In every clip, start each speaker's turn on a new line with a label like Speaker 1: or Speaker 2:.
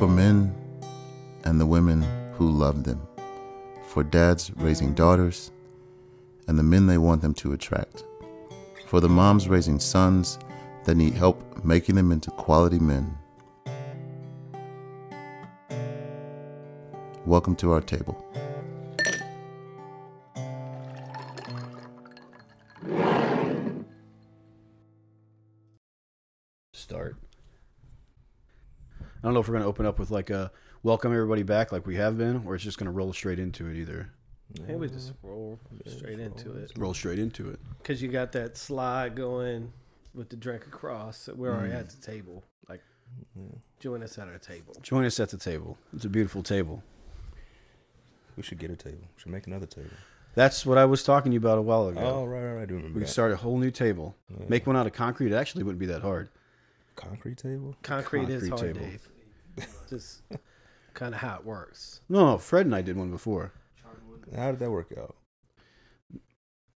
Speaker 1: For men and the women who love them. For dads raising daughters and the men they want them to attract. For the moms raising sons that need help making them into quality men. Welcome to our table.
Speaker 2: Don't know if we're going to open up with like a welcome everybody back like we have been, or it's just going to roll straight into it either.
Speaker 3: Maybe we just roll straight into it
Speaker 2: Roll straight into it.
Speaker 3: because you got that slide going with the drink across. So we're already at mm. the table. Like, join us at our table.
Speaker 2: Join us at the table. It's a beautiful table.
Speaker 4: We should get a table. We should make another table.
Speaker 2: That's what I was talking to you about a while ago.
Speaker 4: Oh, right, right, right. I do remember
Speaker 2: we could
Speaker 4: that.
Speaker 2: start a whole new table.
Speaker 4: Yeah.
Speaker 2: Make one out of concrete. It actually wouldn't be that hard.
Speaker 4: concrete table.
Speaker 3: Concrete, is hard,
Speaker 2: table.
Speaker 3: Dave. Just kind of how it works.
Speaker 2: No, no, Fred and I did one before.
Speaker 4: How did that work out?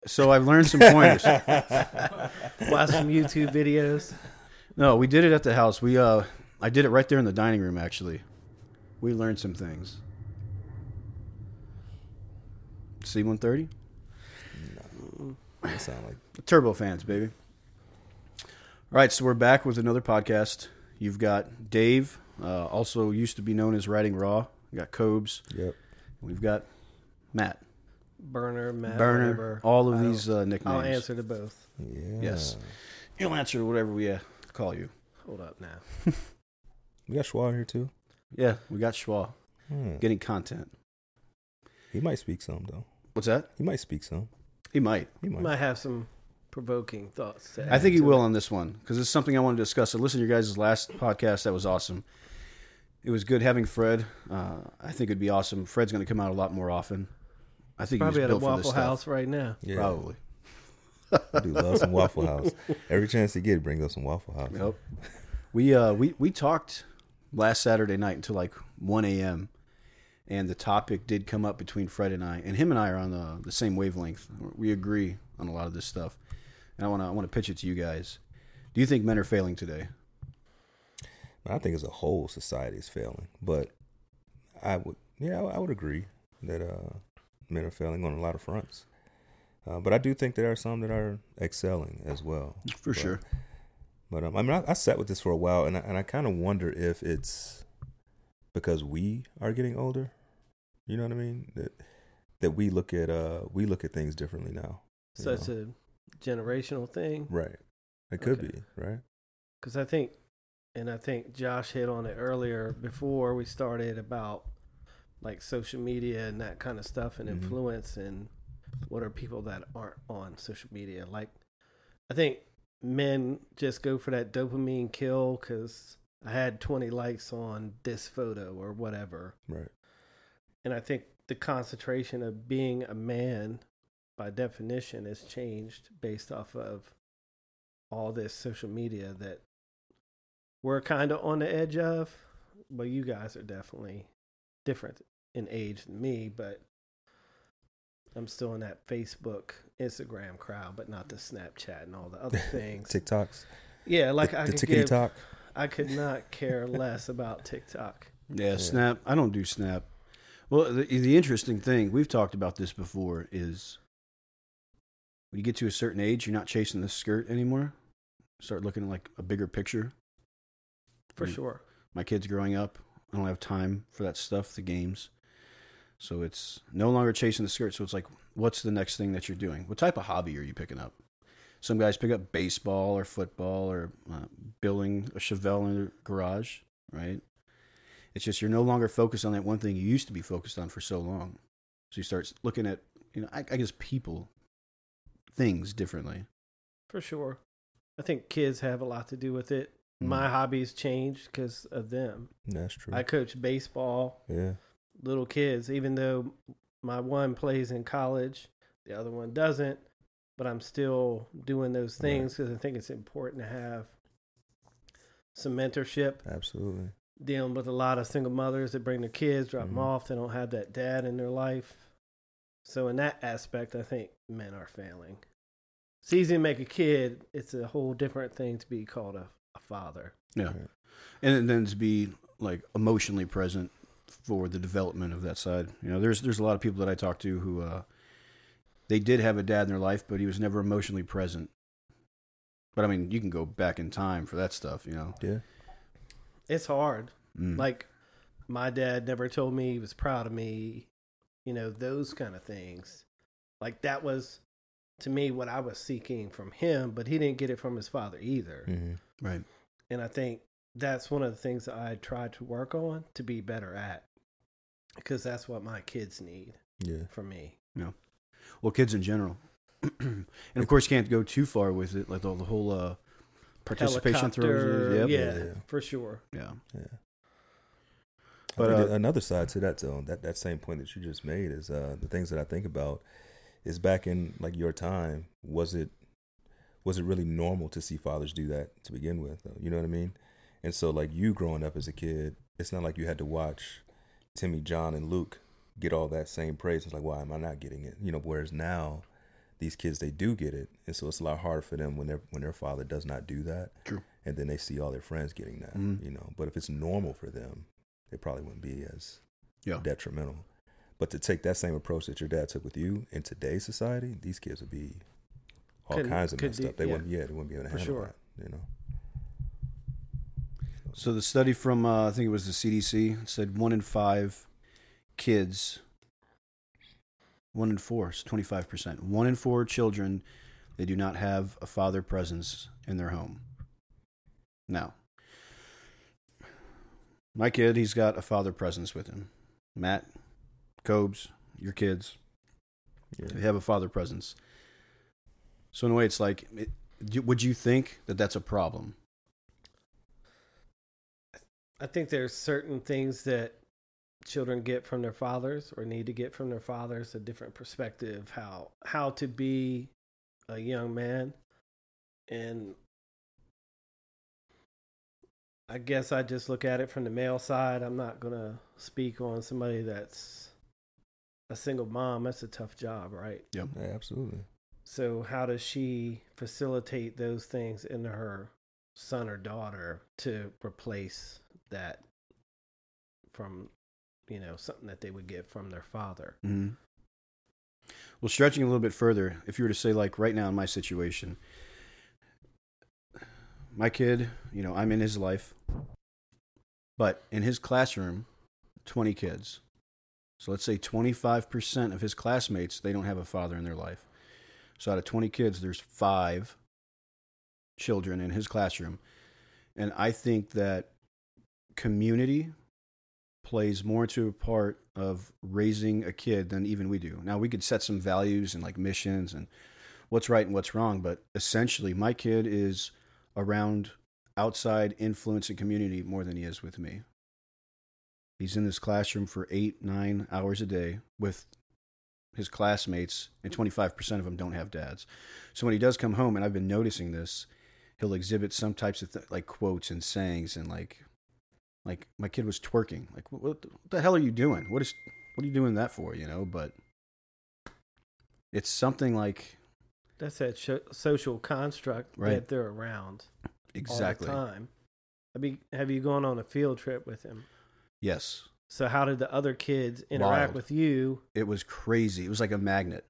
Speaker 2: So I've learned some pointers.
Speaker 3: Watch some YouTube videos.
Speaker 2: No, we did it at the house. We uh I did it right there in the dining room actually. We learned some things. C one thirty?
Speaker 4: That sound like
Speaker 2: Turbo fans, baby. All right, so we're back with another podcast. You've got Dave, uh, also used to be known as Writing Raw. We got Cobes.
Speaker 4: yep.
Speaker 2: We've got Matt,
Speaker 3: Burner, Matt,
Speaker 2: Burner.
Speaker 3: whatever.
Speaker 2: All of
Speaker 3: I don't-
Speaker 2: these uh, nicknames.
Speaker 3: I'll answer to both.
Speaker 4: Yeah.
Speaker 2: Yes. You'll answer to whatever we uh, call you.
Speaker 3: Hold up now.
Speaker 4: We got Schwa here too.
Speaker 2: Yeah, we got Schwa
Speaker 4: Hmm.
Speaker 2: getting content.
Speaker 4: He might speak some though.
Speaker 2: What's that?
Speaker 4: He might speak some.
Speaker 2: He might.
Speaker 4: He might.
Speaker 3: Might have some provoking thoughts. To
Speaker 2: I think he will
Speaker 3: it.
Speaker 2: on this one because it's something I want to discuss. I listened to your guys' last podcast. That was awesome. It was good having Fred. Uh, I think it'd be awesome. Fred's going to come out a lot more often. I think
Speaker 3: Probably
Speaker 2: he
Speaker 3: at
Speaker 2: was
Speaker 3: a
Speaker 2: built for
Speaker 3: Waffle
Speaker 2: stuff.
Speaker 3: House right now.
Speaker 4: Yeah.
Speaker 2: Probably.
Speaker 4: I do love some Waffle House. Every chance he get, bring up some Waffle House.
Speaker 2: Yep. We uh we we talked last Saturday night until like one a.m. and the topic did come up between Fred and I, and him and I are on the the same wavelength. We agree on a lot of this stuff, and I want to I want to pitch it to you guys. Do you think men are failing today?
Speaker 4: I think as a whole, society is failing. But I would, yeah, I, I would agree that uh, men are failing on a lot of fronts. Uh, but I do think there are some that are excelling as well.
Speaker 2: For
Speaker 4: But-
Speaker 2: sure.
Speaker 4: But um, I mean, I, I sat with this for a while, and I, and I kind of wonder if it's because we are getting older. You know what I mean? That that we look at uh we look at things differently now. you
Speaker 3: So it's a generational thing.
Speaker 4: right. It could
Speaker 3: Okay.
Speaker 4: be right.
Speaker 3: because I think, and I think Josh hit on it earlier before we started about like social media and that kind of stuff and
Speaker 4: Mhm.
Speaker 3: influence and what are people that aren't on social media. Like, I think men just go for that dopamine kill because I had 20 likes on this photo or whatever.
Speaker 4: Right.
Speaker 3: And I think the concentration of being a man by definition has changed based off of all this social media that we're kind of on the edge of. But you guys are definitely different in age than me, but I'm still in that Facebook, Instagram crowd, but not the Snapchat and all the other things.
Speaker 4: TikToks.
Speaker 3: yeah, like
Speaker 4: the,
Speaker 3: I
Speaker 4: the
Speaker 3: could
Speaker 4: tickety
Speaker 3: give,
Speaker 4: talk.
Speaker 3: I could not care less about TikTok.
Speaker 2: Yeah, Snap. I don't do Snap. Well, the, the interesting thing we've talked about this before is when you get to a certain age, you're not chasing the skirt anymore. Start looking at like a bigger picture.
Speaker 3: For
Speaker 2: Mm.
Speaker 3: sure.
Speaker 2: My kids growing up, I don't have time for that stuff, the games. So it's no longer chasing the skirt. So it's like, what's the next thing that you're doing? What type of hobby are you picking up? Some guys pick up baseball or football or uh, building a Chevelle in their garage, right? It's just you're no longer focused on that one thing you used to be focused on for so long. So you start looking at, you know, I, I guess people, things differently.
Speaker 3: For sure. I think kids have a lot to do with it.
Speaker 2: Mm.
Speaker 3: My hobbies changed because of them.
Speaker 4: That's true.
Speaker 3: I coach baseball,
Speaker 4: yeah.
Speaker 3: little kids, even though my one plays in college, the other one doesn't, but I'm still doing those things because I think it's important to have some mentorship.
Speaker 4: Absolutely.
Speaker 3: Dealing with a lot of single mothers that bring their kids, drop them
Speaker 4: Mhm.
Speaker 3: off, they don't have that dad in their life. So, in that aspect, I think men are failing. It's easy to make a kid, it's a whole different thing to be called a, a father.
Speaker 2: Yeah.
Speaker 4: Right.
Speaker 2: And then to be like emotionally present for the development of that side. You know, there's there's a lot of people that I talk to who uh, they did have a dad in their life, but he was never emotionally present. But I mean, you can go back in time for that stuff, you know.
Speaker 4: Yeah.
Speaker 3: It's hard.
Speaker 2: Mm.
Speaker 3: Like my dad never told me he was proud of me. You know, those kind of things. Like that was to me what I was seeking from him, but he didn't get it from his father either.
Speaker 4: Mm-hmm.
Speaker 2: right.
Speaker 3: And I think that's one of the things that I tried to work on to be better at. Because that's what my kids need
Speaker 4: Yeah.
Speaker 3: from me.
Speaker 2: Well, kids in general, and of course, you can't go too far with it, like the, the whole uh, participation
Speaker 3: Helicopter,
Speaker 2: throws. Yep.
Speaker 3: yeah,
Speaker 4: Yeah, yeah.
Speaker 3: for sure.
Speaker 2: yeah.
Speaker 4: Yeah.
Speaker 2: But, uh,
Speaker 4: another side to that, though, that that same point that you just made is uh, the things that I think about is back in like your time. Was it was it really normal to see fathers do that to begin with? Though, you know what I mean? And so, like you growing up as a kid, it's not like you had to watch Timmy, John, and Luke get all that same praise. It's like, why am I not getting it? You know. Whereas now, these kids they do get it, and so it's a lot harder for them when their when their father does not do that.
Speaker 2: True.
Speaker 4: And then they see all their friends getting that.
Speaker 2: Mhm.
Speaker 4: You know. But if it's normal for them, it probably wouldn't be as
Speaker 2: Yeah.
Speaker 4: detrimental. But to take that same approach that your dad took with you in today's society, these kids would be all
Speaker 3: Could-
Speaker 4: kinds of messed
Speaker 3: do-
Speaker 4: up. They
Speaker 3: yeah.
Speaker 4: wouldn't, yeah, they wouldn't be able to
Speaker 3: For
Speaker 4: handle
Speaker 3: sure.
Speaker 4: that. You know,
Speaker 2: So the study from uh, I think it was the CDC said one in five kids, one in four, twenty five percent, one in four children, they do not have a father presence in their home. Now, my kid, he's got a father presence with him. Matt, Cobes, your kids,
Speaker 4: yeah.
Speaker 2: they have a father presence. So in a way, it's like, it, would you think that that's a problem?
Speaker 3: I think there's certain things that children get from their fathers or need to get from their fathers a different perspective how how to be a young man and I guess I just look at it from the male side. I'm not going to speak on somebody that's a single mom. That's a tough job, right?
Speaker 4: yeah, absolutely.
Speaker 3: So how does she facilitate those things into her son or daughter to replace that from you know something that they would get from their father?
Speaker 2: Mm-hmm. Well, stretching a little bit further, if you were to say, like right now in my situation, my kid, you know, I'm in his life, but in his classroom, 20 kids. So let's say 25% of his classmates, they don't have a father in their life. So out of 20 kids, there's five children in his classroom. And I think that community plays more to a part of raising a kid than even we do. Now we could set some values and like missions and what's right and what's wrong, but essentially my kid is around outside influence and community more than he is with me. He's in this classroom for eight, nine hours a day with his classmates, and 25% of them don't have dads. So when he does come home, and I've been noticing this, he'll exhibit some types of th- like quotes and sayings and like like my kid was twerking like what, what the hell are you doing what is what are you doing that for you know but it's something like
Speaker 3: That's that sho social construct
Speaker 2: Right.
Speaker 3: that they're around
Speaker 2: exactly
Speaker 3: all the time. I mean, have you gone on a field trip with him?
Speaker 2: yes
Speaker 3: So how did the other kids interact
Speaker 2: Wild.
Speaker 3: with you?
Speaker 2: it was crazy it was like a magnet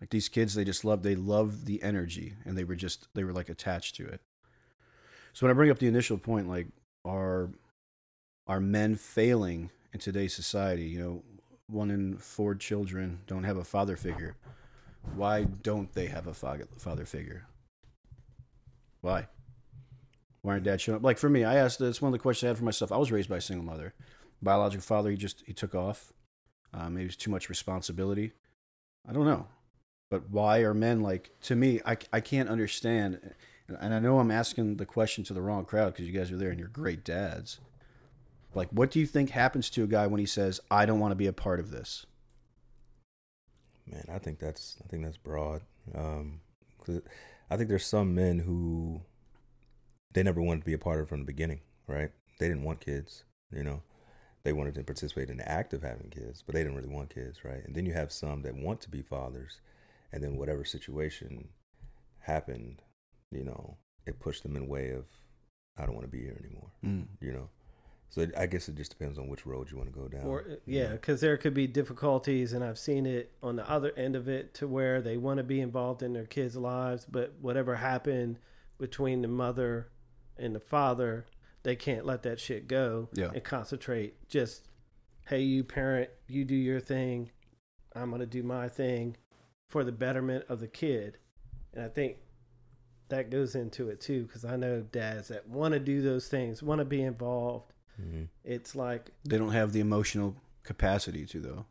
Speaker 2: like these kids they just love they love the energy and they were just they were like attached to it so when i bring up the initial point like are are men failing in today's society you know one in four children don't have a father figure why don't they have a father figure? Why? Why aren't dad showing up? Like for me i asked that's one of the questions i had for myself. I was raised by a single mother. Biological father he just he took off. Um, Maybe it's too much responsibility. I don't know. But why are men like to me i, I can't understand and- and i know i'm asking the question to the wrong crowd because you guys are there and you're great dads. Like what do you think happens to a guy when he says i don't want to be a part of this
Speaker 4: Man, I think that's I think that's broad. Um, 'cause I think there's some men who they never wanted to be a part of from the beginning, right? They didn't want kids, you know. They wanted to participate in the act of having kids, but they didn't really want kids, right? And then you have some that want to be fathers, and then whatever situation happened, you know, it pushed them in a way of I don't want to be here anymore,
Speaker 2: mm.
Speaker 4: you know. So it, I guess it just depends on which road you want to go down.
Speaker 3: Or yeah, because there could be difficulties, and I've seen it on the other end of it to where they want to be involved in their kids' lives, but whatever happened between the mother and the father, they can't let that shit go
Speaker 2: Yeah.
Speaker 3: and concentrate. Just hey, you parent, you do your thing. I'm gonna do my thing for the betterment of the kid, and I think that goes into it too because I know dads that want to do those things, want to be involved.
Speaker 4: Mhm.
Speaker 3: It's like
Speaker 2: They don't have the emotional capacity to though.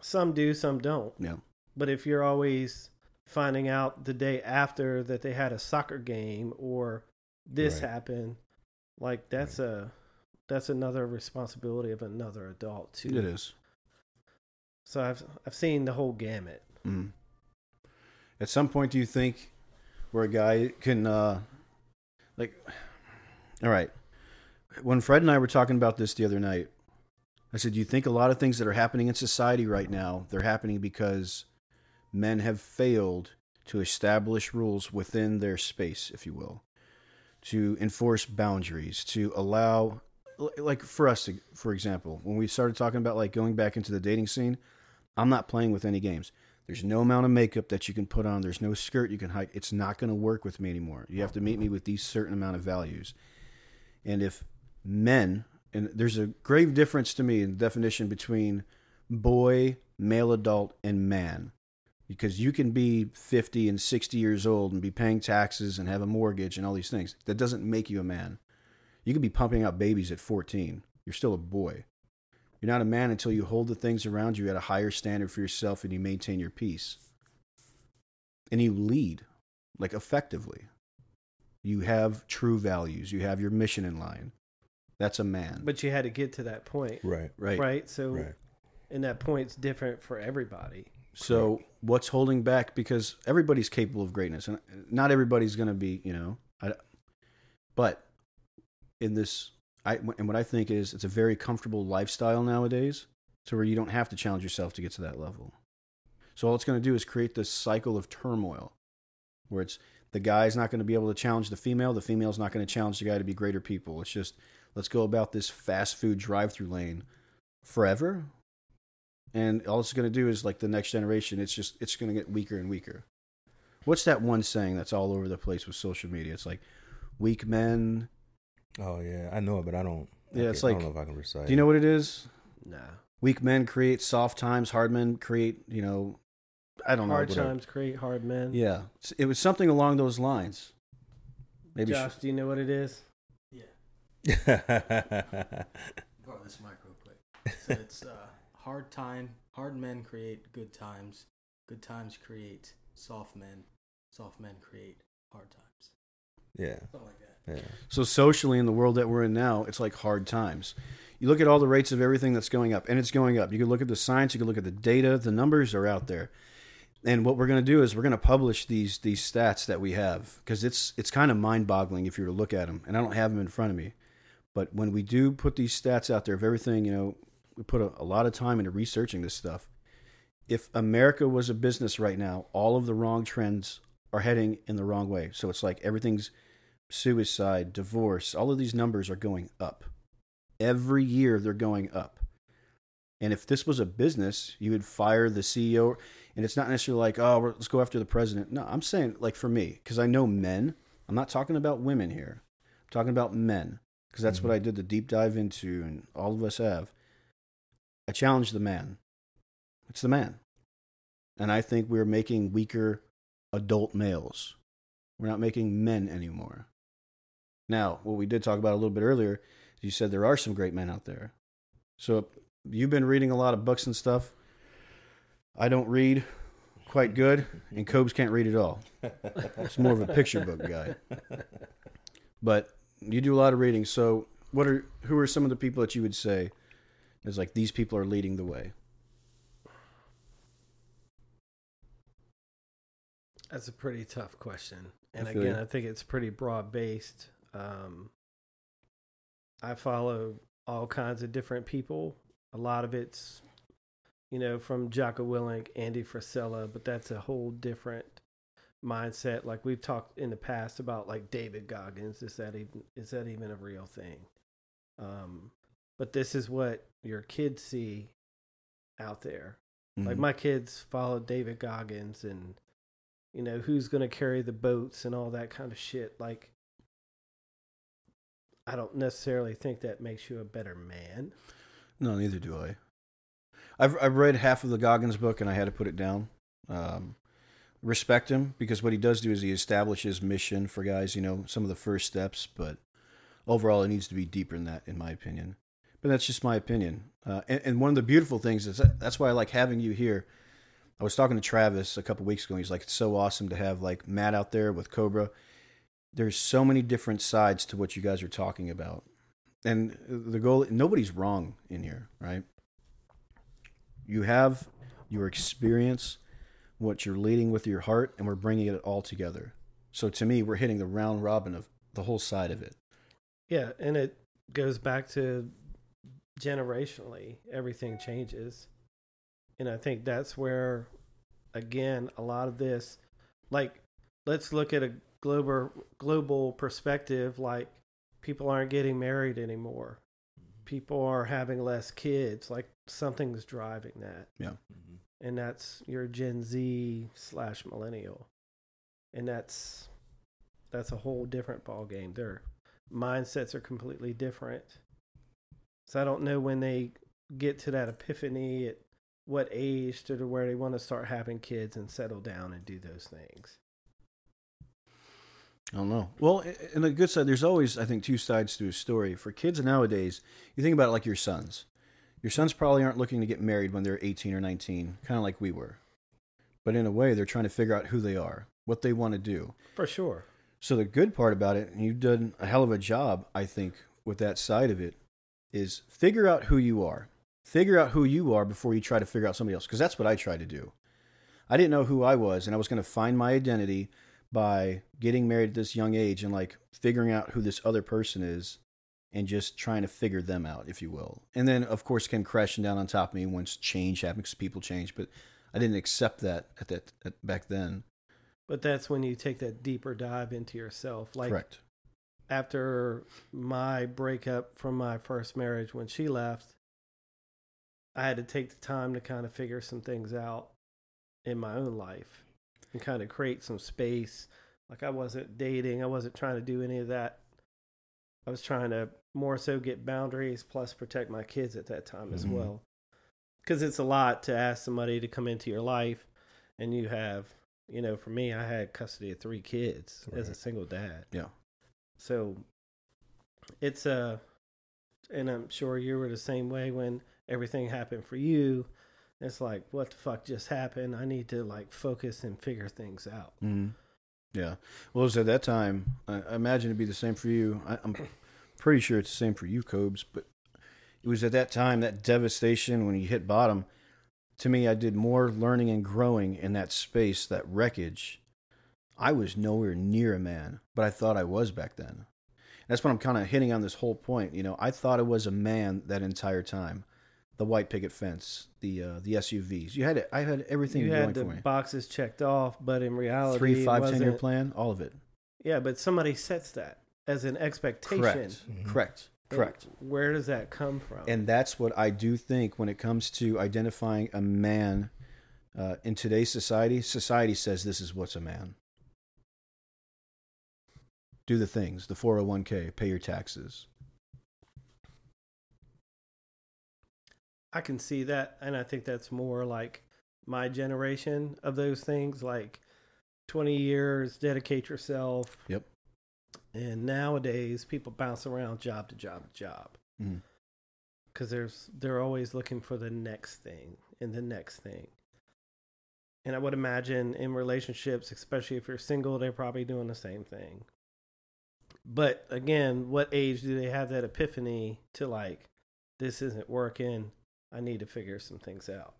Speaker 3: some do, some don't.
Speaker 2: Yeah.
Speaker 3: But if you're always finding out the day after that they had a soccer game or this
Speaker 4: Right.
Speaker 3: happened, like that's a that's another responsibility of another adult too.
Speaker 2: It is.
Speaker 3: So I've I've seen the whole gamut.
Speaker 2: Mm. At some point, do you think where a guy can, uh, like, all right, when Fred and I were talking about this the other night, I said, Do you think a lot of things that are happening in society right now, they're happening because men have failed to establish rules within their space, if you will, to enforce boundaries, to allow, like for us, for example, when we started talking about like going back into the dating scene, I'm not playing with any games. There's no amount of makeup that you can put on. There's no skirt you can hide. It's not going to work with me anymore. You have to meet me with these certain amount of values. And if men, and there's a grave difference to me in the definition between boy, male adult, and man. Because you can be 50 and 60 years old and be paying taxes and have a mortgage and all these things. That doesn't make you a man. You could be pumping out babies at 14. You're still a boy. You're not a man until you hold the things around you at a higher standard for yourself and you maintain your peace. And you lead, like effectively. You have true values. You have your mission in line. That's a man.
Speaker 3: But you had to get to that point,
Speaker 4: Right.
Speaker 2: right.
Speaker 3: right? So
Speaker 4: Right.
Speaker 3: and that point's different for everybody.
Speaker 2: So what's holding back? Because everybody's capable of greatness, and not everybody's going to be, you know. I, but in this, I and what I think is it's a very comfortable lifestyle nowadays, to where you don't have to challenge yourself to get to that level. So all it's going to do is create this cycle of turmoil, where it's the guy's not going to be able to challenge the female, the female's not going to challenge the guy to be greater people. It's just let's go about this fast food drive-through lane forever and all it's going to do is like the next generation it's just it's going to get weaker and weaker what's that one saying that's all over the place with social media it's like weak men
Speaker 4: Oh yeah, I know it, but I don't. I
Speaker 2: Yeah, it's
Speaker 4: can't- I
Speaker 2: like-
Speaker 4: don't know if I can recite.
Speaker 2: do you know what it is
Speaker 3: Nah.
Speaker 2: weak men create soft times hard men create you know i don't know
Speaker 3: Hard times create hard men.
Speaker 2: yeah it was something along those lines maybe
Speaker 3: Josh, do you know what it is?
Speaker 5: borrow this mic real quick. So it's uh, hard time, hard men create good times. Good times create soft men. Soft men create hard times.
Speaker 4: yeah,
Speaker 5: Something like that.
Speaker 4: yeah.
Speaker 2: So socially in the world that we're in now, it's like hard times. You look at all the rates of everything that's going up, and it's going up. You can look at the science, you can look at the data, the numbers are out there. And what we're going to do is we're going to publish these these stats that we have because it's it's kind of mind-boggling if you were to look at them. And I don't have them in front of me, but when we do put these stats out there of everything, you know, we put a, a lot of time into researching this stuff. If America was a business right now, all of the wrong trends are heading in the wrong way. So it's like everything's suicide, divorce, all of these numbers are going up. Every year they're going up. And if this was a business, you would fire the CEO. And it's not necessarily like, oh, let's go after the president. No, I'm saying, like, for me, because I know men, I'm not talking about women here. I'm talking about men, because that's what
Speaker 4: Mhm.
Speaker 2: I did the deep dive into, and all of us have. I challenge the man. It's the man. And I think we're making weaker adult males. We're not making men anymore. Now, what we did talk about a little bit earlier, you said there are some great men out there. So you've been reading a lot of books and stuff. I don't read quite good, and Cobes can't read at all. It's more of a picture book guy. But you do a lot of reading. So what are who are some of the people that you would say is like these people are leading the way?
Speaker 3: That's a pretty tough question. And
Speaker 2: I
Speaker 3: again,
Speaker 2: you.
Speaker 3: I think it's pretty broad based. Um, I follow all kinds of different people. A lot of it's, you know, from Jocko Willink, Andy Frisella, but that's a whole different mindset. Like we've talked in the past about like David Goggins. Is that even is that even a real thing? Um, but this is what your kids see out there. Like
Speaker 2: Mhm.
Speaker 3: my kids follow David Goggins and you know who's going to carry the boats and all that kind of shit. Like I don't necessarily think that makes you a better man.
Speaker 2: No, neither do I. I've I've read half of the Goggins book and I had to put it down. Um, respect him because what he does do is he establishes mission for guys. You know, some of the first steps, but overall, it needs to be deeper than that, in my opinion. But that's just my opinion. Uh, and, and one of the beautiful things is that, that's why I like having you here. I was talking to Travis a couple weeks ago. And he's like, "It's so awesome to have like Matt out there with Cobra." There's so many different sides to what you guys are talking about, and the goal. Nobody's wrong in here, right? You have your experience, what you're leading with your heart, and we're bringing it all together. So to me, we're hitting the round robin of the whole side of it.
Speaker 3: Yeah, and it goes back to generationally, everything changes. And I think that's where, again, a lot of this, like, let's look at a global global perspective. Like, people aren't getting married anymore. People are having less kids. Like, something's driving that, mm-hmm. And that's your Gen Z slash millennial, and that's that's a whole different ball game. Their mindsets are completely different. So I don't know when they get to that epiphany at what age to where they want to start having kids and settle down and do those things.
Speaker 2: I don't know. Well, in the good side, there's always, I think, two sides to a story. For kids nowadays, you think about it like your sons. Your sons probably aren't looking to get married when they're 18 or 19, kind of like we were. But in a way, they're trying to figure out who they are, what they want to do.
Speaker 3: For sure.
Speaker 2: So the good part about it, and you've done a hell of a job, I think, with that side of it, is figure out who you are. Figure out who you are before you try to figure out somebody else, because that's what I tried to do. I didn't know who I was, and I was going to find my identity by getting married at this young age and like figuring out who this other person is and just trying to figure them out, if you will. And then, of course, came crashing down on top of me once change happened because people change. But I didn't accept that at that at, back then.
Speaker 3: But that's when you take that deeper dive into yourself. Like
Speaker 2: Correct.
Speaker 3: after my breakup from my first marriage when she left, I had to take the time to kind of figure some things out in my own life and kind of create some space. Like I wasn't dating, I wasn't trying to do any of that. I was trying to more so get boundaries plus protect my kids at that time as
Speaker 2: Mhm.
Speaker 3: well. Cuz it's a lot to ask somebody to come into your life and you have, you know, for me I had custody of 3 kids as a single dad.
Speaker 2: Yeah.
Speaker 3: So it's a, and I'm sure you were the same way when everything happened for you. It's like, what the fuck just happened? I need to like focus and figure things out.
Speaker 2: hmm Yeah. Well, it was at that time. I, I imagine it'd be the same for you. I, I'm pretty sure it's the same for you, Cobes. But it was at that time, that devastation when you hit bottom. To me, I did more learning and growing in that space, that wreckage. I was nowhere near a man, but I thought I was back then. That's what I'm kind of hitting on this whole point. You know, I thought I was a man that entire time. The white picket fence, the uh, the SUVs. You had it. I had everything
Speaker 3: you
Speaker 2: going
Speaker 3: had the
Speaker 2: for me.
Speaker 3: boxes checked off, but in reality,
Speaker 2: Three, five, ten year plan, all of it.
Speaker 3: Yeah, but somebody sets that as an expectation.
Speaker 2: Correct.
Speaker 4: Mhm.
Speaker 2: Correct.
Speaker 3: And
Speaker 2: Correct.
Speaker 3: Where does that come from?
Speaker 2: And that's what I do think when it comes to identifying a man uh, in today's society. Society says this is what's a man. Do the things, the 401k, pay your taxes.
Speaker 3: I can see that, and I think that's more like my generation of those things, like twenty years, dedicate yourself.
Speaker 2: Yep.
Speaker 3: And nowadays, people bounce around job to job to job because there's they're always looking for the next thing and the next thing. And I would imagine in relationships, especially if you're single, they're probably doing the same thing. But again, what age do they have that epiphany to like, this isn't working? I need to figure some things out.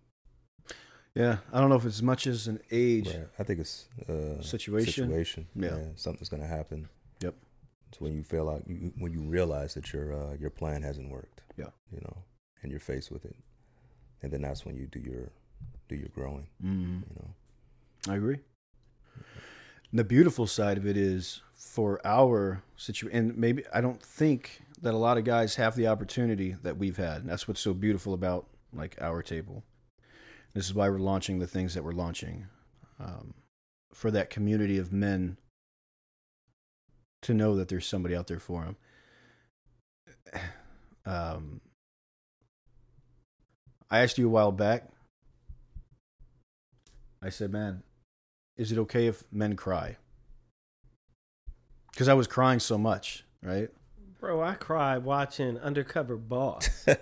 Speaker 2: Yeah, I don't know if it's as much as an age.
Speaker 4: Right. I think it's uh,
Speaker 2: Situation.
Speaker 4: Situation.
Speaker 2: Yeah.
Speaker 4: Something's gonna happen.
Speaker 2: Yep.
Speaker 4: It's when you feel like you when you realize that your uh, your plan hasn't worked.
Speaker 2: Yeah.
Speaker 4: You know, and you're faced with it, and then that's when you do your do your growing.
Speaker 2: Mhm.
Speaker 4: You know.
Speaker 2: I agree. And the beautiful side of it is for our situation, and maybe I don't think that a lot of guys have the opportunity that we've had. And that's what's so beautiful about like our table. This is why we're launching the things that we're launching um, for that community of men to know that there's somebody out there for them. Um, I asked you a while back. I said, "Man, is it okay if men cry?" Because I was crying so much, right?
Speaker 3: Bro, I cry watching Undercover Boss.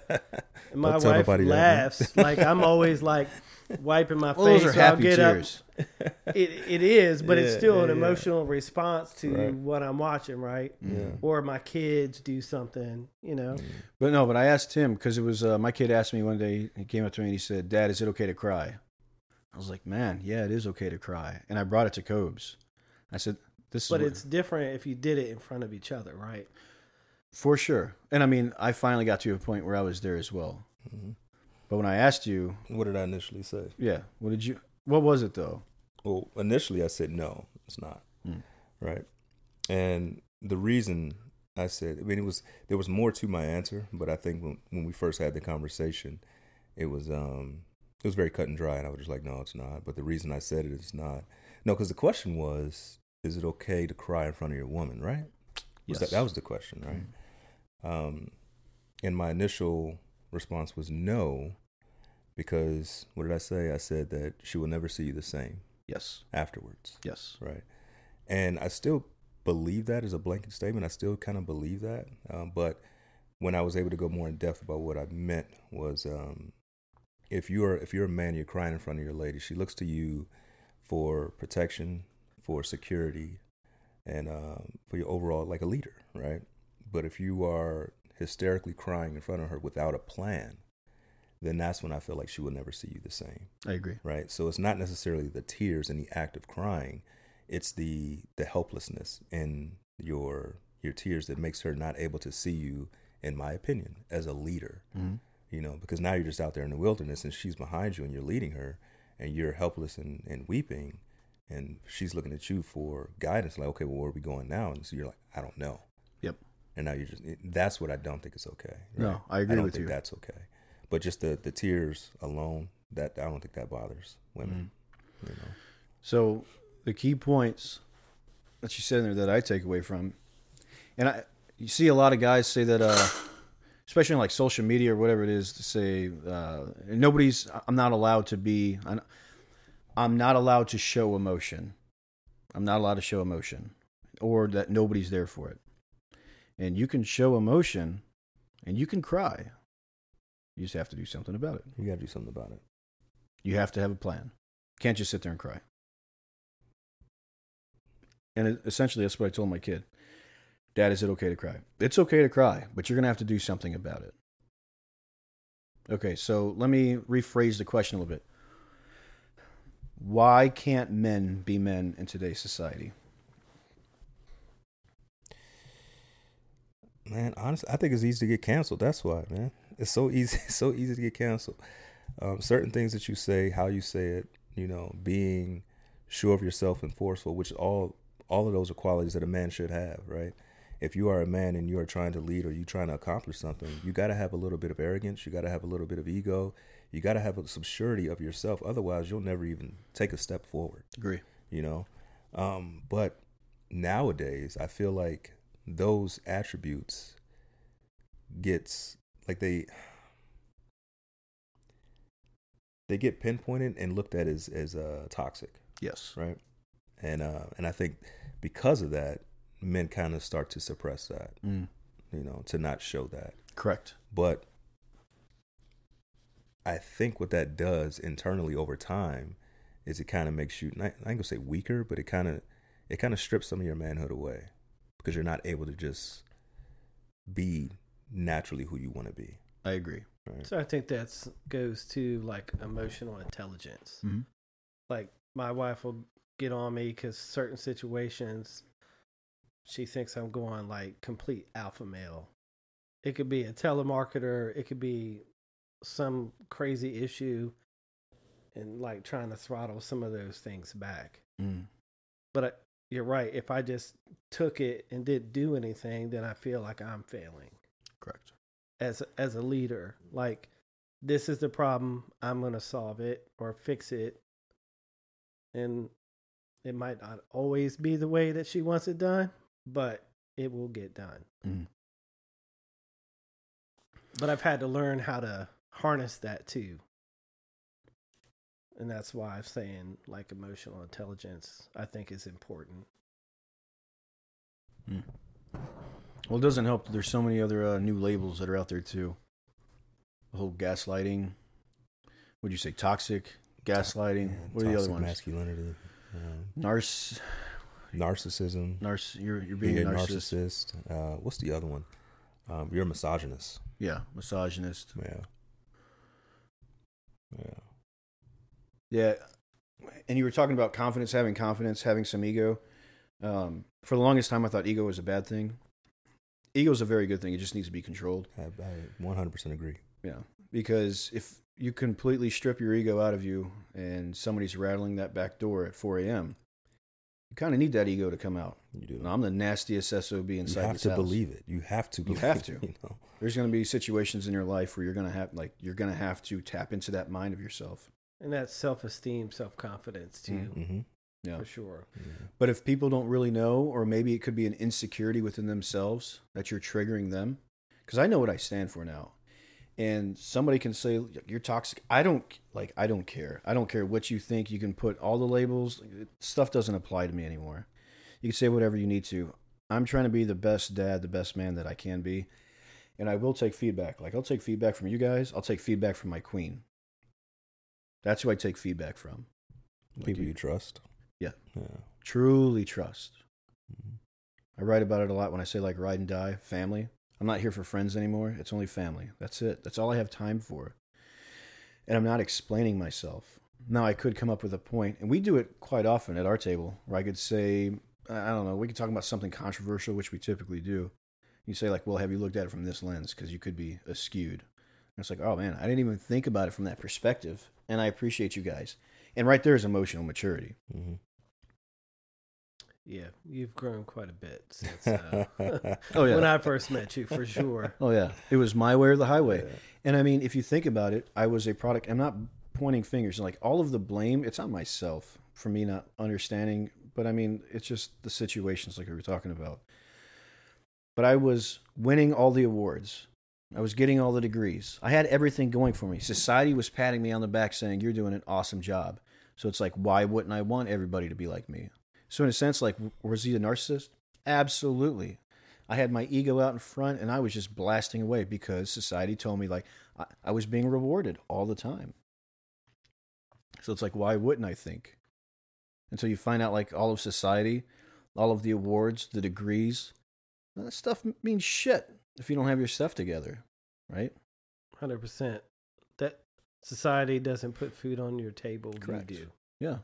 Speaker 3: And my wife
Speaker 4: nobody that,
Speaker 3: laughs. like I'm always like wiping my
Speaker 2: Well,
Speaker 3: face.
Speaker 2: those are
Speaker 3: I'll
Speaker 2: happy
Speaker 3: get
Speaker 2: tears.
Speaker 3: Up. It it is, but it's
Speaker 4: Yeah,
Speaker 3: still an
Speaker 4: yeah, yeah.
Speaker 3: emotional response to
Speaker 4: Right.
Speaker 3: what I'm watching, right?
Speaker 4: Yeah.
Speaker 3: Or my kids do something, you know.
Speaker 4: Mm.
Speaker 2: But no, but I asked him because it was uh, my kid asked me one day. He came up to me and he said, "Dad, is it okay to cry?" I was like, "Man, yeah, it is okay to cry." And I brought it to Cobes. I said, "This is
Speaker 3: But it's different if you did it in front of each other, right?
Speaker 2: For sure." And I mean, I finally got to a point where I was there as well.
Speaker 4: Mhm.
Speaker 2: But when I asked you,
Speaker 4: What did I initially say?
Speaker 2: yeah, what did you? What was it though?
Speaker 4: Well, initially I said no, it's not.
Speaker 2: Mm.
Speaker 4: Right. And the reason I said, I mean, it was there was more to my answer, but I think when when we first had the conversation, it was um it was very cut and dry, and I was just like, no, it's not. But the reason I said it is not. No, because the question was, is it okay to cry in front of your woman? Right. Was
Speaker 2: Yes.
Speaker 4: that, that was the question, right? Um, and my initial response was no, because what did I say? I said that she will never see you the same
Speaker 2: Yes,
Speaker 4: afterwards,
Speaker 2: yes,
Speaker 4: right? And I still believe that as a blanket statement. I still kind of believe that, um, but when I was able to go more in depth about what I meant was, um, if you're if you're a man, you're crying in front of your lady. She looks to you for protection, for security, and um, for your overall like a leader, right? But if you are hysterically crying in front of her without a plan, then that's when I feel like she will never see you the same
Speaker 2: I agree.
Speaker 4: right so it's not necessarily the tears and the act of crying it's the the helplessness in your your tears that makes her not able to see you in my opinion as a leader
Speaker 2: Mhm.
Speaker 4: you know because now you're just out there in the wilderness and she's behind you and you're leading her and you're helpless and, and weeping and she's looking at you for guidance like okay well where are we going now and so you're like i don't know. And now you're just that's what i don't think is okay
Speaker 2: No, I agree
Speaker 4: don't
Speaker 2: with
Speaker 4: think
Speaker 2: you.
Speaker 4: that's okay but just the the tears alone that i don't think that bothers women
Speaker 2: Mm-hmm.
Speaker 4: you know
Speaker 2: So the key points that you said in there that I take away from, and I, you see a lot of guys say that, uh, especially on like social media or whatever it is, to say uh, nobody's. I'm not allowed to be. I'm not allowed to show emotion. I'm not allowed to show emotion, or that nobody's there for it. And you can show emotion, and you can cry. You just have to do something about it.
Speaker 4: you got to do something about it
Speaker 2: You have to have a plan. Can't just sit there and cry. And essentially, that's what I told my kid. Dad, is it okay to cry? It's okay to cry, but you're going to have to do something about it. Okay, so let me rephrase the question a little bit. Why can't men be men in today's society?
Speaker 4: Man honestly i think it's easy to get canceled. That's why man. It's so easy it's so easy to get canceled. Um, certain things that you say how you say it you know being sure of yourself and forceful which all all of those are qualities that a man should have right? If you are a man and you are trying to lead or you trying to accomplish something you got to have a little bit of arrogance. You got to have a little bit of ego. You got to have some surety of yourself. Otherwise you'll never even take a step forward.
Speaker 2: Agree.
Speaker 4: you know? Um, but nowadays i feel like those attributes gets like they they get pinpointed and looked at as as uh, toxic.
Speaker 2: Yes.
Speaker 4: right? And uh and i think because of that men kind of start to suppress that
Speaker 2: Mm,
Speaker 4: you know to not show that.
Speaker 2: Correct.
Speaker 4: but I think what that does internally over time is it kind of makes you not, I ain't gonna say weaker, but it kind of it kind of strips some of your manhood away because you're not able to just be naturally who you want to be.
Speaker 2: I agree.
Speaker 4: Right?
Speaker 3: So I think that goes to like emotional intelligence.
Speaker 2: Mhm.
Speaker 3: Like my wife will get on me because certain situations, she thinks I'm going like complete alpha male. It could be a telemarketer. It could be some crazy issue, and like trying to throttle some of those things back.
Speaker 2: Mm,
Speaker 3: But I, you're right. If I just took it and didn't do anything, then I feel like I'm failing.
Speaker 2: Correct.
Speaker 3: as as a leader. Like this is the problem, I'm going to solve it or fix it. And it might not always be the way that she wants it done, but it will get done.
Speaker 2: Mhm.
Speaker 3: But I've had to learn how to harness that too. And that's why I'm saying like emotional intelligence I think is important.
Speaker 2: Well, it doesn't help. that There's so many other uh, new labels that are out there too. The whole gaslighting. Would you say toxic gaslighting?
Speaker 4: And
Speaker 2: what are the other ones?
Speaker 4: Masculinity, um,
Speaker 2: Narc,
Speaker 4: narcissism,
Speaker 2: narc. You're you're being
Speaker 4: being
Speaker 2: a
Speaker 4: a
Speaker 2: narcissist.
Speaker 4: narcissist. Uh, what's the other one? Um, you're a misogynist.
Speaker 2: Yeah, misogynist.
Speaker 4: Yeah. Yeah.
Speaker 2: Yeah, and you were talking about confidence, having confidence, having some ego. Um, for the longest time, I thought ego was a bad thing. Ego is a very good thing. It just needs to be controlled.
Speaker 4: I, I 100% agree.
Speaker 2: Yeah, because if you completely strip your ego out of you, and somebody's rattling that back door at 4 a.m., you kind of need that ego to come out.
Speaker 4: You do.
Speaker 2: And I'm the nastiest sob inside.
Speaker 4: you
Speaker 2: have
Speaker 4: to
Speaker 2: house.
Speaker 4: believe it. You have to.
Speaker 2: You
Speaker 4: Believe
Speaker 2: have
Speaker 4: it,
Speaker 2: to.
Speaker 4: You know.
Speaker 2: There's going to be situations in your life where you're going to have, like, you're going to have to tap into that mind of yourself.
Speaker 3: And that's self esteem, self confidence too,
Speaker 4: Mm-hmm.
Speaker 2: Yeah.
Speaker 3: for sure.
Speaker 2: But if people don't really know, or maybe it could be an insecurity within themselves that you're triggering them, because I know what I stand for now, and somebody can say you're toxic. I don't like. I don't care. I don't care what you think. You can put all the labels. Stuff doesn't apply to me anymore. You can say whatever you need to. I'm trying to be the best dad, the best man that I can be, and I will take feedback. Like I'll take feedback from you guys. I'll take feedback from my queen. That's who I take feedback from. Like
Speaker 4: People
Speaker 2: you-
Speaker 4: trust.
Speaker 2: Yeah.
Speaker 4: Yeah.
Speaker 2: truly trust.
Speaker 4: Mhm.
Speaker 2: I write about it a lot when I say like ride and die, family. I'm not here for friends anymore. It's only family. That's it. That's all I have time for. And I'm not explaining myself. Now I could come up with a point, and we do it quite often at our table, where I could say, I don't know, we could talk about something controversial, which we typically do. You say like, well, have you looked at it from this lens? Because you could be skewed. And it's like, oh man, I didn't even think about it from that perspective, and I appreciate you guys. And right there is emotional maturity.
Speaker 4: Mhm.
Speaker 3: Yeah, you've grown quite a bit since uh,
Speaker 2: Oh yeah.
Speaker 3: when I first met you, for sure.
Speaker 2: Oh yeah, it was my way or the highway.
Speaker 3: Yeah.
Speaker 2: And I mean, if you think about it, I was a product. I'm not pointing fingers. Like all of the blame, it's on myself for me not understanding. But I mean, it's just the situations like we were talking about. But I was winning all the awards. I was getting all the degrees. I had everything going for me. Society was patting me on the back saying, You're doing an awesome job. So it's like, why wouldn't I want everybody to be like me? So, in a sense, like, was he a narcissist? Absolutely. I had my ego out in front and I was just blasting away because society told me, like, I, I was being rewarded all the time. So it's like, why wouldn't I think? Until you find out, like, all of society, all of the awards, the degrees, that stuff means shit if you don't have your stuff together, right?
Speaker 3: Hundred percent. That society doesn't put food on your table.
Speaker 2: Correct.
Speaker 3: You do.
Speaker 2: Yeah.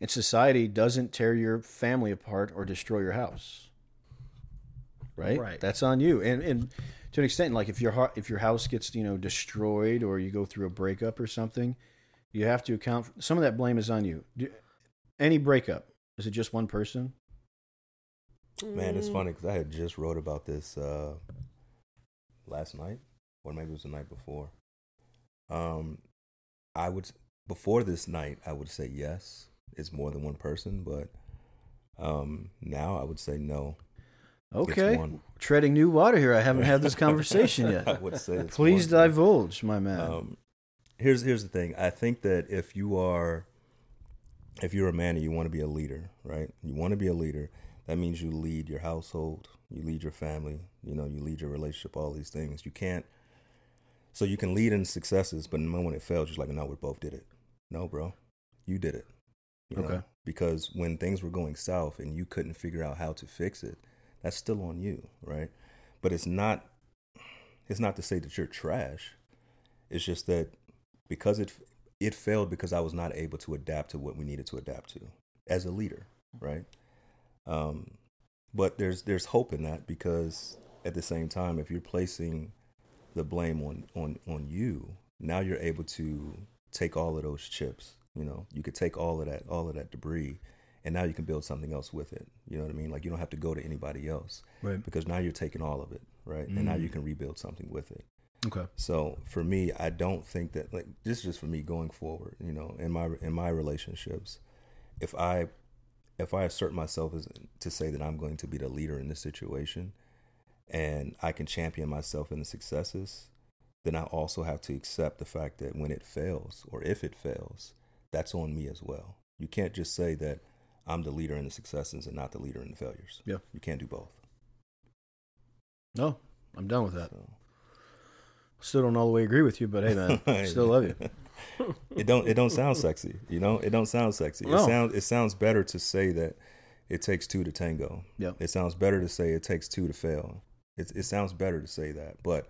Speaker 2: And society doesn't tear your family apart or destroy your house. Right?
Speaker 3: Right.
Speaker 2: That's on you. And and to an extent, like if your heart, if your house gets, you know, destroyed or you go through a breakup or something, you have to account for some of that blame is on you. Do, any breakup, is it just one person?
Speaker 4: Man, it's
Speaker 3: Mm,
Speaker 4: funny because I had just wrote about this uh, last night, or maybe it was the night before. Um, I would before this night, I would say yes, it's more than one person, but um, now I would say no.
Speaker 2: Okay. Treading new water here. I haven't had this conversation yet.
Speaker 4: I would say
Speaker 2: Please
Speaker 4: one.
Speaker 2: divulge, my man.
Speaker 4: Um, here's here's the thing. I think that if you are, if you're a man and you want to be a leader, right? You want to be a leader. That means you lead your household, you lead your family, you know, you lead your relationship. All these things. You can't. So you can lead in successes, but the moment it fails, you're like, no, we both did it. No, bro, you did it. You know?
Speaker 2: Okay.
Speaker 4: Because when things were going south and you couldn't figure out how to fix it, that's still on you, right? But it's not. It's not to say that you're trash. It's just that because it it failed because I was not able to adapt to what we needed to adapt to as a leader, right? Um, but there's there's hope in that because at the same time, if you're placing the blame on on on you, now you're able to take all of those chips. You know, you could take all of that all of that debris and now you can build something else with it. You know what I mean? Like you don't have to go to anybody else
Speaker 2: Right.
Speaker 4: because now you're taking all of it, right? And now you
Speaker 2: Mm.
Speaker 4: can rebuild something with it.
Speaker 2: Okay.
Speaker 4: So for me, I don't think that like this is just for me going forward. You know, in my in my relationships, if I if I assert myself as to say that I'm going to be the leader in this situation, and I can champion myself in the successes, then I also have to accept the fact that when it fails or if it fails, that's on me as well. You can't just say that I'm the leader in the successes and not the leader in the failures.
Speaker 2: Yeah.
Speaker 4: you can't do both.
Speaker 2: No, I'm done with that.
Speaker 4: So.
Speaker 2: Still don't all the way agree with you, but hey, man, still love you.
Speaker 4: it don't it don't sound sexy you know? It don't sound sexy.
Speaker 2: No.
Speaker 4: it sounds it sounds better to say that it takes two to tango.
Speaker 2: Yep.
Speaker 4: it sounds better to say it takes two to fail. It, it sounds better to say that but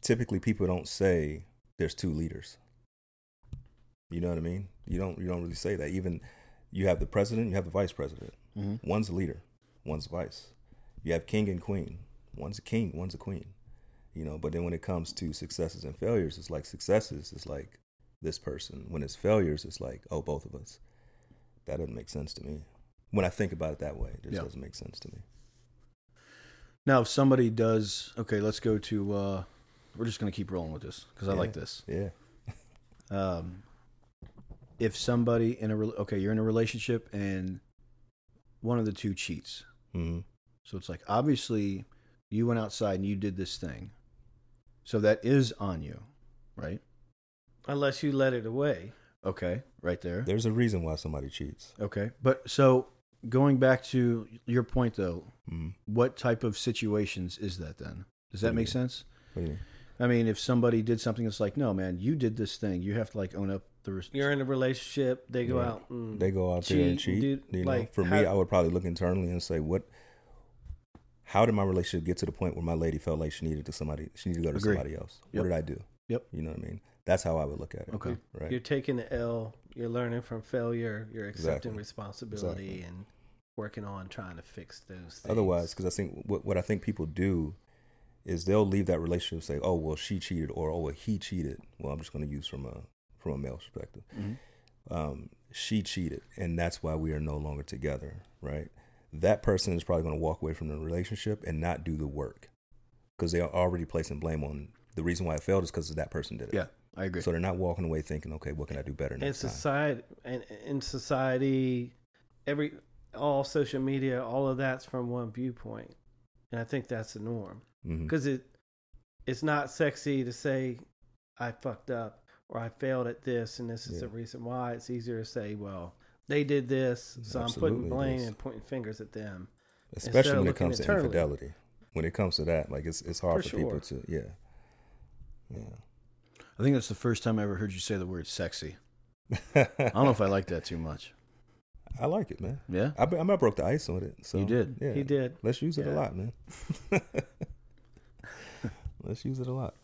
Speaker 4: typically people don't say there's two leaders. You know what i mean? You don't you don't really say that. Even you have the president you have the vice president.
Speaker 2: Hmm
Speaker 4: one's a leader one's a vice. You have king and queen. One's a king one's a queen you know but then when it comes to successes and failures it's like successes it's like this person when it's failures it's like oh both of us that doesn't make sense to me when i think about it that way it just
Speaker 2: Yeah.
Speaker 4: doesn't make sense to me
Speaker 2: Now, if somebody does, okay, let's go to. uh We're just gonna keep rolling with this because I
Speaker 4: Yeah.
Speaker 2: like this.
Speaker 4: yeah
Speaker 2: Um, if somebody in a okay, you're in a relationship and one of the two cheats,
Speaker 4: hmm
Speaker 2: so it's like obviously you went outside and you did this thing, so that is on you, right?
Speaker 3: Unless you let it away.
Speaker 2: Okay, right there.
Speaker 4: there's a reason why somebody cheats
Speaker 2: Okay, but so going back to your point though,
Speaker 4: mm
Speaker 2: what type of situations is that then? Does that
Speaker 4: What do you
Speaker 2: make
Speaker 4: mean?
Speaker 2: sense?
Speaker 4: what do you mean
Speaker 2: I mean, if somebody did something that's like, no, man, you did this thing, you have to like own up the. Res-
Speaker 3: You're in a relationship. They go
Speaker 4: Yeah.
Speaker 3: out. And
Speaker 4: they go out there and
Speaker 3: cheat,
Speaker 4: cheat
Speaker 3: do-
Speaker 4: you know
Speaker 3: like,
Speaker 4: for me i would probably look internally and say what how did my relationship get to the point where my lady felt like she needed to somebody she needed to go to
Speaker 2: Agree.
Speaker 4: somebody else
Speaker 2: Yep.
Speaker 4: what did i do
Speaker 2: Yep.
Speaker 4: you know what i mean that's how i would look at it
Speaker 2: Okay.
Speaker 4: right
Speaker 3: You're taking the L. You're learning from failure. You're accepting
Speaker 4: Exactly.
Speaker 3: responsibility
Speaker 4: Exactly.
Speaker 3: and working on trying to fix those things.
Speaker 4: otherwise because i think what, what i think people do is they'll leave that relationship and say oh well she cheated or oh well he cheated well i'm just going to use from a from a male perspective
Speaker 2: Mhm.
Speaker 4: um, she cheated and that's why we are no longer together right that person is probably going to walk away from the relationship and not do the work. Because they are already placing blame on the reason why it failed is because that person did it.
Speaker 2: Yeah, I agree.
Speaker 4: so they're not walking away thinking okay what can i do better
Speaker 3: in
Speaker 4: next time?
Speaker 3: society and in society every all social media all of that's from one viewpoint. And i think that's the norm.
Speaker 4: Mm-hmm.
Speaker 3: Because it it's not sexy to say i fucked up or i failed at this and this is
Speaker 4: Yeah.
Speaker 3: the reason why. It's easier to say well they did this so i'm putting blame and pointing fingers at them
Speaker 4: especially when it
Speaker 3: looking
Speaker 4: comes to infidelity when it comes to that like it's it's hard
Speaker 3: For
Speaker 4: for, people to yeah yeah
Speaker 2: I think that's the first time I ever heard you say the word sexy. I don't know if I like that too much.
Speaker 4: I like it, man.
Speaker 2: Yeah,
Speaker 4: I, I, I broke the ice on it. So
Speaker 2: You did.
Speaker 4: Yeah.
Speaker 3: he did
Speaker 4: Let's use it a lot, man. Let's use it a lot.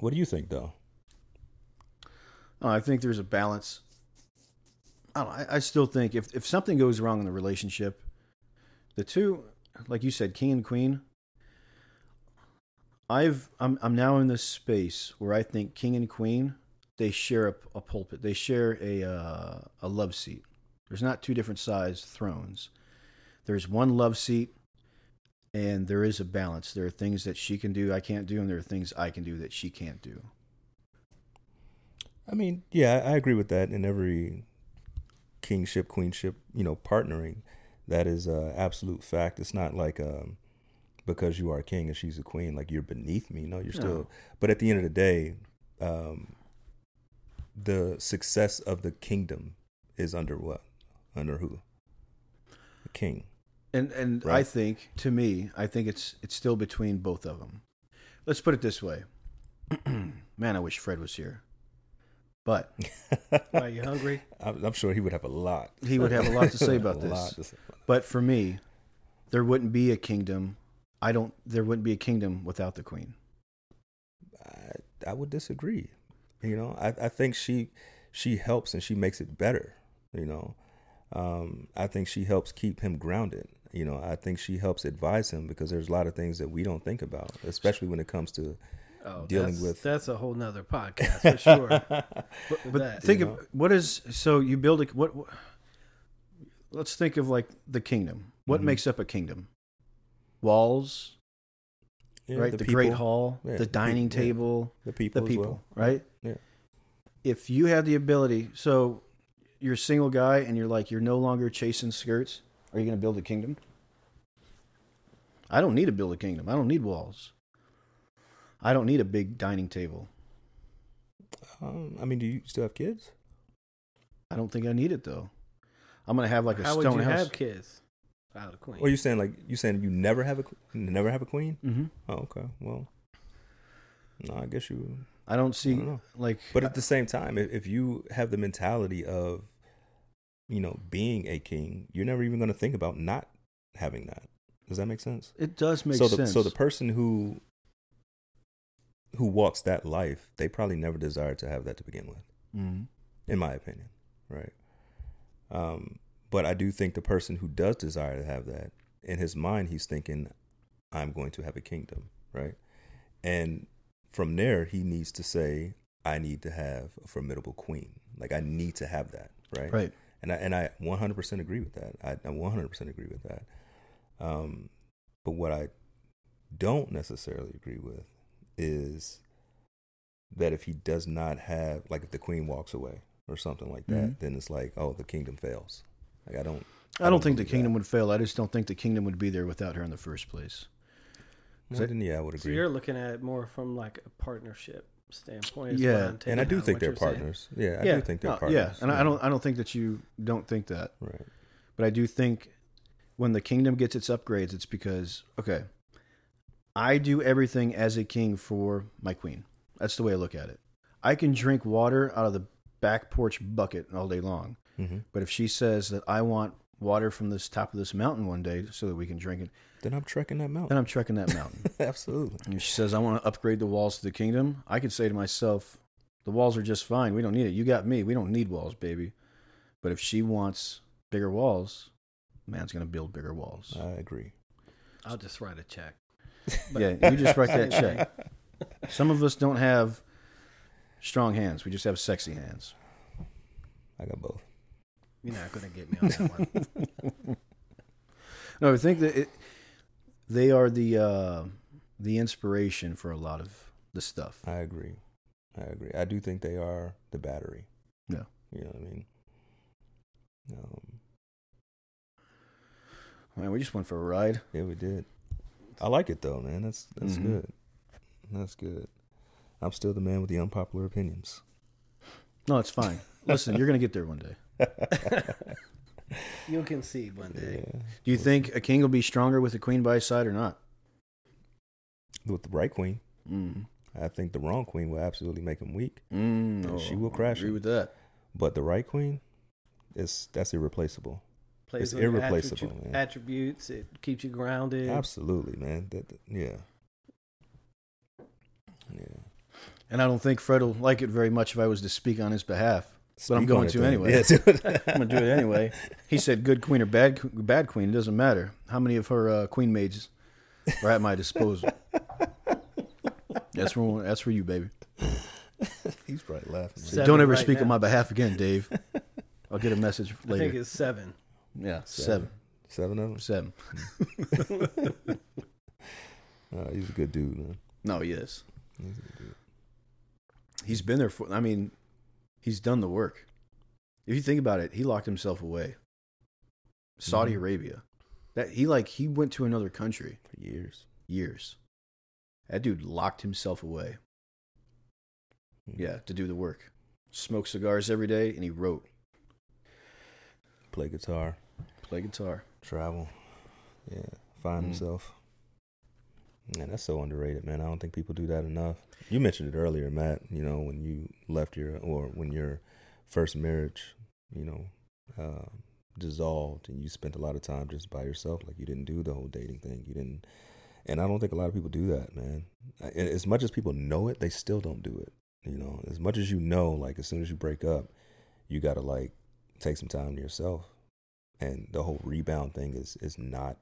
Speaker 4: What do you think, though?
Speaker 2: Oh, I think there's a balance. I I still think if if something goes wrong in the relationship, the two, like you said, king and queen. I've I'm I'm now in this space where I think king and queen they share a, a pulpit. They share a uh, a love seat. There's not two different sized thrones. There's one love seat, and there is a balance. There are things that she can do I can't do, and there are things I can do that she can't do.
Speaker 4: I mean, yeah, I agree with that. In every kingship, queenship, you know, partnering, that is a absolute fact. It's not like um, because you are a king and she's a queen, like you're beneath me. No, you're still. But at the end of the day, um, the success of the kingdom is under what? Under who? The king.
Speaker 2: And and I think to me, I think it's it's still between both of them. Let's put it this way. Man, I wish Fred was here. But
Speaker 3: are you hungry
Speaker 4: I'm, I'm sure he would have a lot.
Speaker 2: he would have a lot to say about this.
Speaker 4: to say.
Speaker 2: But for me, there wouldn't be a kingdom. I don't there wouldn't be a kingdom without the queen.
Speaker 4: I, I would disagree. You know, I, I think she she helps and she makes it better. You know, um, I think she helps keep him grounded. You know, I think she helps advise him because there's a lot of things that we don't think about, especially when it comes to
Speaker 3: Oh,
Speaker 4: dealing
Speaker 3: that's,
Speaker 4: with-
Speaker 3: that's a whole nother podcast for sure.
Speaker 2: But, but
Speaker 3: that,
Speaker 2: think
Speaker 4: you
Speaker 2: of what is so you build a what, what let's think of like the kingdom what
Speaker 4: Mhm.
Speaker 2: makes up a kingdom walls
Speaker 4: Yeah,
Speaker 2: right
Speaker 4: the
Speaker 2: the, great hall
Speaker 4: Yeah,
Speaker 2: the
Speaker 4: the peop-
Speaker 2: dining
Speaker 4: yeah.
Speaker 2: table
Speaker 4: the people,
Speaker 2: the
Speaker 4: as
Speaker 2: people
Speaker 4: well.
Speaker 2: right
Speaker 4: Yeah.
Speaker 2: if you have the ability so you're a single guy and you're like you're no longer chasing skirts are you going to build a kingdom i don't need to build a kingdom i don't need walls i don't need a big dining table
Speaker 4: Um, I mean, do you still have kids?
Speaker 2: i don't think i need it though i'm going to have like a
Speaker 3: How would
Speaker 2: stone
Speaker 3: you
Speaker 2: house
Speaker 3: have kids without a queen?
Speaker 4: Or you saying like you saying you never have a never have a queen?
Speaker 2: mm-hmm.
Speaker 4: Oh, okay. Well, no, I guess you.
Speaker 2: i don't see
Speaker 4: I don't
Speaker 2: like
Speaker 4: But at the same time, if, if you have the mentality of, you know, being a king, you're never even going to think about not having that. Does that make sense?
Speaker 2: it does make
Speaker 4: so the
Speaker 2: sense
Speaker 4: so the person who who walks that life, they probably never desired to have that to begin with,
Speaker 2: Mhm.
Speaker 4: in my opinion, right? Um, but I do think the person who does desire to have that in his mind, he's thinking, "I'm going to have a kingdom," right? And from there, he needs to say, "I need to have a formidable queen. Like I need to have that," right?
Speaker 2: right
Speaker 4: and I and I 100% agree with that. I, I 100% agree with that. Um, but what I don't necessarily agree with is that if he does not have, like, if the queen walks away or something like that,
Speaker 2: Mhm.
Speaker 4: then it's like, oh, the kingdom fails. Like, I don't.
Speaker 2: I don't think the kingdom
Speaker 4: that.
Speaker 2: would fail. I just don't think the kingdom would be there without her in the first place.
Speaker 4: Well, then, yeah, I would agree.
Speaker 3: so you're looking at it more from like a partnership standpoint.
Speaker 2: Yeah, and
Speaker 4: and I do think they're
Speaker 3: you're saying.
Speaker 4: partners. Yeah, I
Speaker 3: Yeah.
Speaker 4: do think they're
Speaker 2: No,
Speaker 4: partners.
Speaker 2: yeah, and I don't. I don't think that you don't think that,
Speaker 4: Right.
Speaker 2: but I do think when the kingdom gets its upgrades, it's because okay, I do everything as a king for my queen. That's the way I look at it. I can drink water out of the back porch bucket all day long,
Speaker 4: hmm
Speaker 2: but if she says that I want water from this top of this mountain one day so that we can drink it,
Speaker 4: Then I'm trekking that mountain. then.
Speaker 2: I'm trekking that mountain.
Speaker 4: Absolutely.
Speaker 2: And if she says, I want to upgrade the walls to the kingdom, I could say to myself, the walls are just fine. We don't need it. You got me. We don't need walls, baby. But if she wants bigger walls, man's going to build bigger walls.
Speaker 4: I agree.
Speaker 3: I'll just write a check.
Speaker 2: Yeah, you just write that
Speaker 3: Same
Speaker 2: check. Some of us don't have strong hands. We just have sexy hands.
Speaker 4: I got both.
Speaker 3: You're not going to get me on that one.
Speaker 2: No, I think that it, they are the uh, the inspiration for a lot of the stuff.
Speaker 4: I agree. I agree. I do think they are the battery.
Speaker 2: Yeah.
Speaker 4: You know what I mean? Um,
Speaker 2: Man, we just went for a ride.
Speaker 4: yeah, we did. I like it though, man. That's that's
Speaker 2: Mhm.
Speaker 4: good. That's good. I'm still the man with the unpopular opinions.
Speaker 2: No, it's fine. Listen, you're going to get there one day.
Speaker 3: You'll concede one day.
Speaker 4: Yeah.
Speaker 2: Do you think a king will be stronger with a queen by his side or not?
Speaker 4: With the right queen,
Speaker 2: Mm.
Speaker 4: I think the wrong queen will absolutely make him weak.
Speaker 2: Mm,
Speaker 4: Yeah,
Speaker 2: no,
Speaker 4: she will
Speaker 2: I
Speaker 4: crash
Speaker 2: Agree
Speaker 4: him.
Speaker 2: with that.
Speaker 4: But the right queen, is that's irreplaceable.
Speaker 3: Plays
Speaker 4: It's
Speaker 3: with
Speaker 4: irreplaceable,
Speaker 3: attribu-
Speaker 4: man.
Speaker 3: attributes. It keeps you grounded.
Speaker 4: Absolutely, man. That, that- yeah. Yeah.
Speaker 2: And I don't think Fred will like it very much if I was to speak on his behalf. But I'm going to
Speaker 4: then.
Speaker 2: anyway.
Speaker 4: Yeah.
Speaker 2: I'm gonna do it anyway. He said, "Good queen or bad bad queen, it doesn't matter. How many of her uh, queen maids are at my disposal?" that's for that's for you, baby.
Speaker 4: He's probably laughing.
Speaker 2: don't ever
Speaker 3: right
Speaker 2: speak on my behalf again, Dave. I'll get a message later.
Speaker 3: I think it's seven.
Speaker 2: Yeah, seven,
Speaker 4: Seven of them.
Speaker 2: seven.
Speaker 4: Uh, he's a good dude, man.
Speaker 2: No, he is.
Speaker 4: He's a good dude.
Speaker 2: He's been there for. I mean, he's done the work. If you think about it, he locked himself away. Saudi
Speaker 4: Mhm.
Speaker 2: Arabia. That he like he went to another country
Speaker 4: For years.
Speaker 2: years. That dude locked himself away.
Speaker 4: Mm.
Speaker 2: Yeah, to do the work. Smoked cigars every day, and he wrote,
Speaker 4: Play guitar,
Speaker 2: play guitar.
Speaker 4: travel. Yeah. Find
Speaker 2: Mm.
Speaker 4: himself. Man, that's so underrated, man. I don't think people do that enough. You mentioned it earlier, Matt. You know, when you left your or when your first marriage, you know, uh, dissolved, and you spent a lot of time just by yourself. Like you didn't do the whole dating thing. You didn't, and I don't think a lot of people do that, man. As much as people know it, they still don't do it. You know, as much as you know, like as soon as you break up, you gotta like take some time to yourself. And the whole rebound thing is is not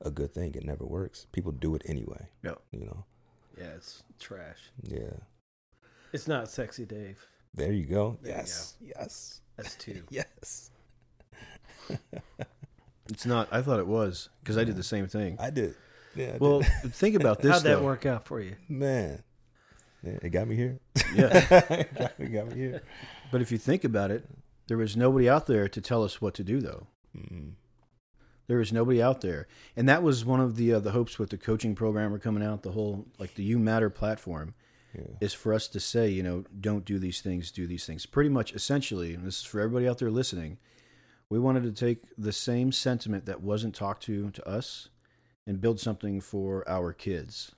Speaker 4: a good thing. It never works. People do it anyway.
Speaker 2: Yep.
Speaker 4: You know.
Speaker 3: Yeah, it's trash.
Speaker 4: Yeah.
Speaker 3: It's not sexy, Dave.
Speaker 4: There you go.
Speaker 3: There you
Speaker 4: yes. Yes.
Speaker 3: That's two.
Speaker 4: Yes.
Speaker 2: It's not. I thought it was because I did the same thing.
Speaker 4: I did. Yeah. I
Speaker 2: Well,
Speaker 4: did.
Speaker 2: think about this.
Speaker 3: How'd that
Speaker 2: though.
Speaker 3: work out for you?
Speaker 4: man. Yeah, it got me here.
Speaker 2: Yeah.
Speaker 4: it got me here.
Speaker 2: But if you think about it, there was nobody out there to tell us what to do, though.
Speaker 4: Mm.
Speaker 2: There was nobody out there, and that was one of the uh, the hopes with the coaching program we're coming out. The whole like the You Matter platform
Speaker 4: Yeah.
Speaker 2: is for us to say, you know, don't do these things, do these things. Pretty much, essentially, and this is for everybody out there listening. We wanted to take the same sentiment that wasn't talked to to us and build something for our kids.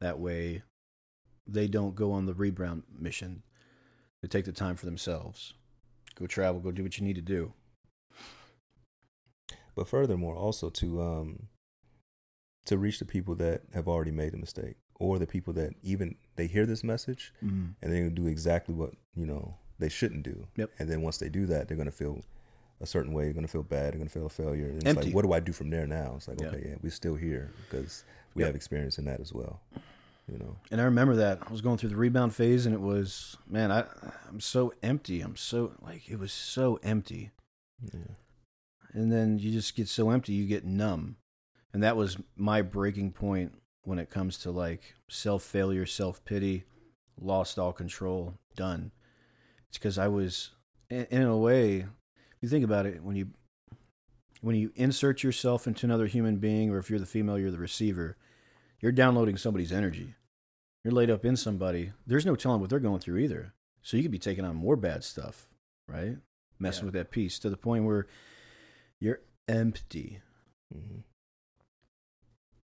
Speaker 2: That way, they don't go on the rebound mission. They take the time for themselves. Go travel, go do what you need to do.
Speaker 4: But furthermore, also to um to reach the people that have already made a mistake, or the people that even they hear this message
Speaker 2: Mm.
Speaker 4: and they're gonna do exactly what you know they shouldn't do.
Speaker 2: Yep.
Speaker 4: And then once they do that, they're gonna feel a certain way. They're gonna feel bad. They're gonna feel a failure. And it's
Speaker 2: Empty.
Speaker 4: like, what do I do from there now? It's like,
Speaker 2: Yeah.
Speaker 4: okay, yeah, we're still here because we
Speaker 2: Yep.
Speaker 4: have experience in that as well. You know.
Speaker 2: And I remember that I was going through the rebound phase, and it was man, I I'm so empty. I'm so like it was so empty.
Speaker 4: Yeah.
Speaker 2: And then you just get so empty you get numb. And that was my breaking point when it comes to like self failure self pity lost all control done. It's because i was in, in a way if you think about it when you when you insert yourself into another human being or if you're the female you're the receiver you're downloading somebody's energy. You're laid up in somebody there's no telling what they're going through either. So you could be taking on more bad stuff right? Messing
Speaker 3: Yeah.
Speaker 2: with that piece to the point where you're empty
Speaker 4: hmm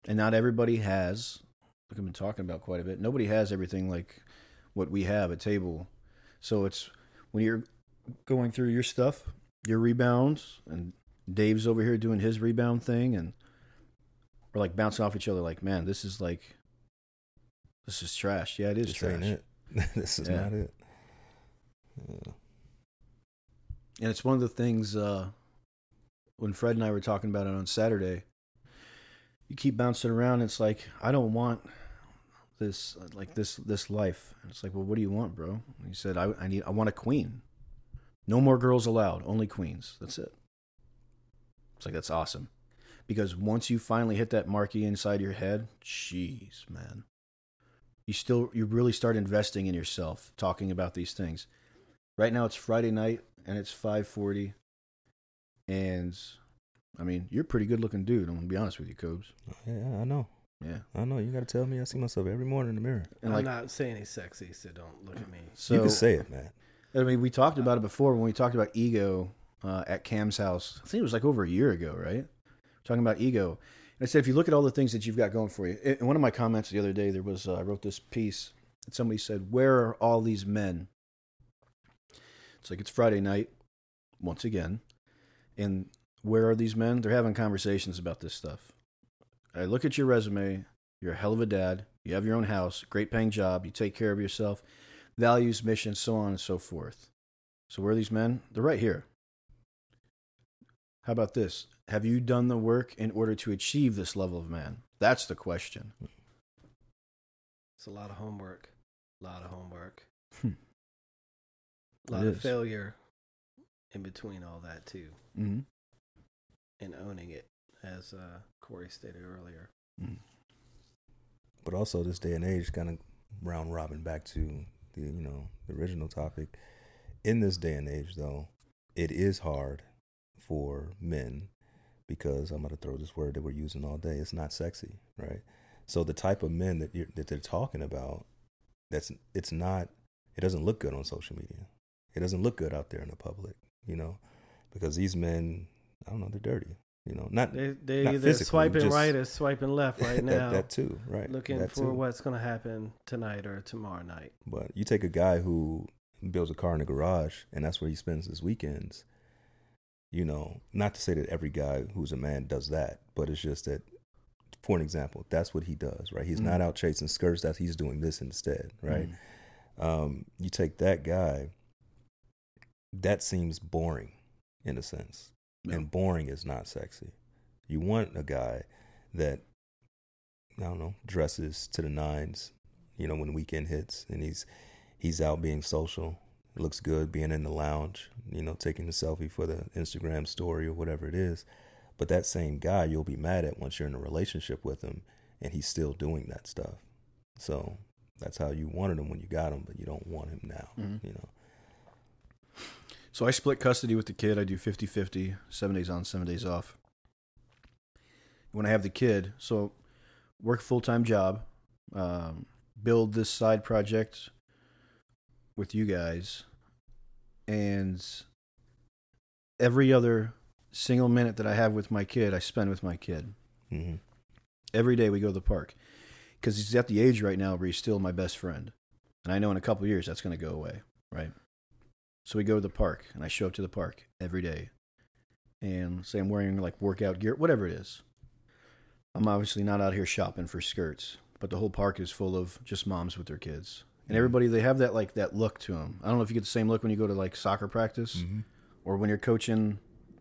Speaker 2: and not everybody has like i've been talking about quite a bit nobody has everything like what we have at table so it's when you're going through your stuff your rebounds and dave's over here doing his rebound thing and we're like bouncing off each other like man this is like this is trash yeah it is
Speaker 4: This
Speaker 2: trash
Speaker 4: it. this is
Speaker 2: Yeah.
Speaker 4: not it. Yeah.
Speaker 2: And it's one of the things uh, when Fred and I were talking about it on Saturday. You keep bouncing around. It's like I don't want this like this this life. And it's like, well, what do you want, bro? And he said, I, I need I want a queen. No more girls allowed. Only queens. That's it. It's like that's awesome, because once you finally hit that marquee inside your head, jeez, man, you still you really start investing in yourself, talking about these things. Right now it's Friday night and it's 5:40 and I mean, you're a pretty good looking dude, I'm going to be honest with you, Cobes.
Speaker 4: Yeah, I know.
Speaker 2: Yeah.
Speaker 4: I know. You got to tell me. I see myself every morning in the mirror.
Speaker 2: And
Speaker 3: I'm
Speaker 2: like
Speaker 3: not saying he's sexy, so don't look at me.
Speaker 2: so
Speaker 4: you can say it, man.
Speaker 2: I mean, we talked about it before when we talked about ego uh, at Cam's house. I think it was like over a year ago, right? Talking about ego. And I said, if you look at all the things that you've got going for you, in one of my comments the other day, there was, uh, I wrote this piece and somebody said, Where are all these men? It's like it's Friday night, once again. And where are these men? They're having conversations about this stuff. I look at your resume. You're a hell of a dad. You have your own house, great paying job. You take care of yourself, values, mission, so on and so forth. So where are these men? They're right here. How about this? Have you done the work in order to achieve this level of man? That's the question.
Speaker 3: It's a lot of homework. A lot of homework.
Speaker 2: Hmm.
Speaker 3: A lot
Speaker 2: It
Speaker 3: of
Speaker 2: is.
Speaker 3: failure in between all that too,
Speaker 2: Mm-hmm.
Speaker 3: and owning it, as uh, Corey stated earlier.
Speaker 4: But also, this day and age, kind of round robin back to the you know the original topic. In this day and age, though, it is hard for men because I'm going to throw this word that we're using all day. It's not sexy, right? So the type of men that you're, that they're talking about, that's it's not. It doesn't look good on social media. It doesn't look good out there in the public, you know, because these men, I don't know, they're dirty. You know, not
Speaker 3: They they
Speaker 4: Not
Speaker 3: either swiping
Speaker 4: just-
Speaker 3: right or swiping left right
Speaker 4: that,
Speaker 3: now,
Speaker 4: that too, right?
Speaker 3: looking
Speaker 4: That
Speaker 3: for
Speaker 4: too.
Speaker 3: what's going to happen tonight or tomorrow night.
Speaker 4: But you take a guy who builds a car in a garage and that's where he spends his weekends. You know, not to say that every guy who's a man does that, but it's just that, for an example, that's what he does, right? He's
Speaker 2: Mm.
Speaker 4: not out chasing skirts. That he's doing this instead, right?
Speaker 2: Mm.
Speaker 4: Um, you take that guy. That seems boring, in a sense,
Speaker 2: Yeah.
Speaker 4: and boring is not sexy. You want a guy that I don't know, dresses to the nines, you know, when the weekend hits and he's he's out being social. It looks good being in the lounge, you know, taking the selfie for the Instagram story or whatever it is. But that same guy you'll be mad at once you're in a relationship with him and he's still doing that stuff. So that's how you wanted him when you got him, but you don't want him now,
Speaker 2: Mhm.
Speaker 4: you know.
Speaker 2: So I split custody with the kid. I do 50 50, seven days on, seven days off. When I have the kid, so work full time job, um, build this side project with you guys, and every other single minute that I have with my kid, I spend with my kid.
Speaker 4: hmm
Speaker 2: Every day we go to the park because he's at the age right now where he's still my best friend, and I know in a couple years that's going to go away, right? So we go to the park, and I show up to the park every day, and say I'm wearing like workout gear, whatever it is. I'm obviously not out here shopping for skirts, but the whole park is full of just moms with their kids, and everybody they have that like that look to them. I don't know if you get the same look when you go to like soccer practice
Speaker 4: hmm
Speaker 2: or when you're coaching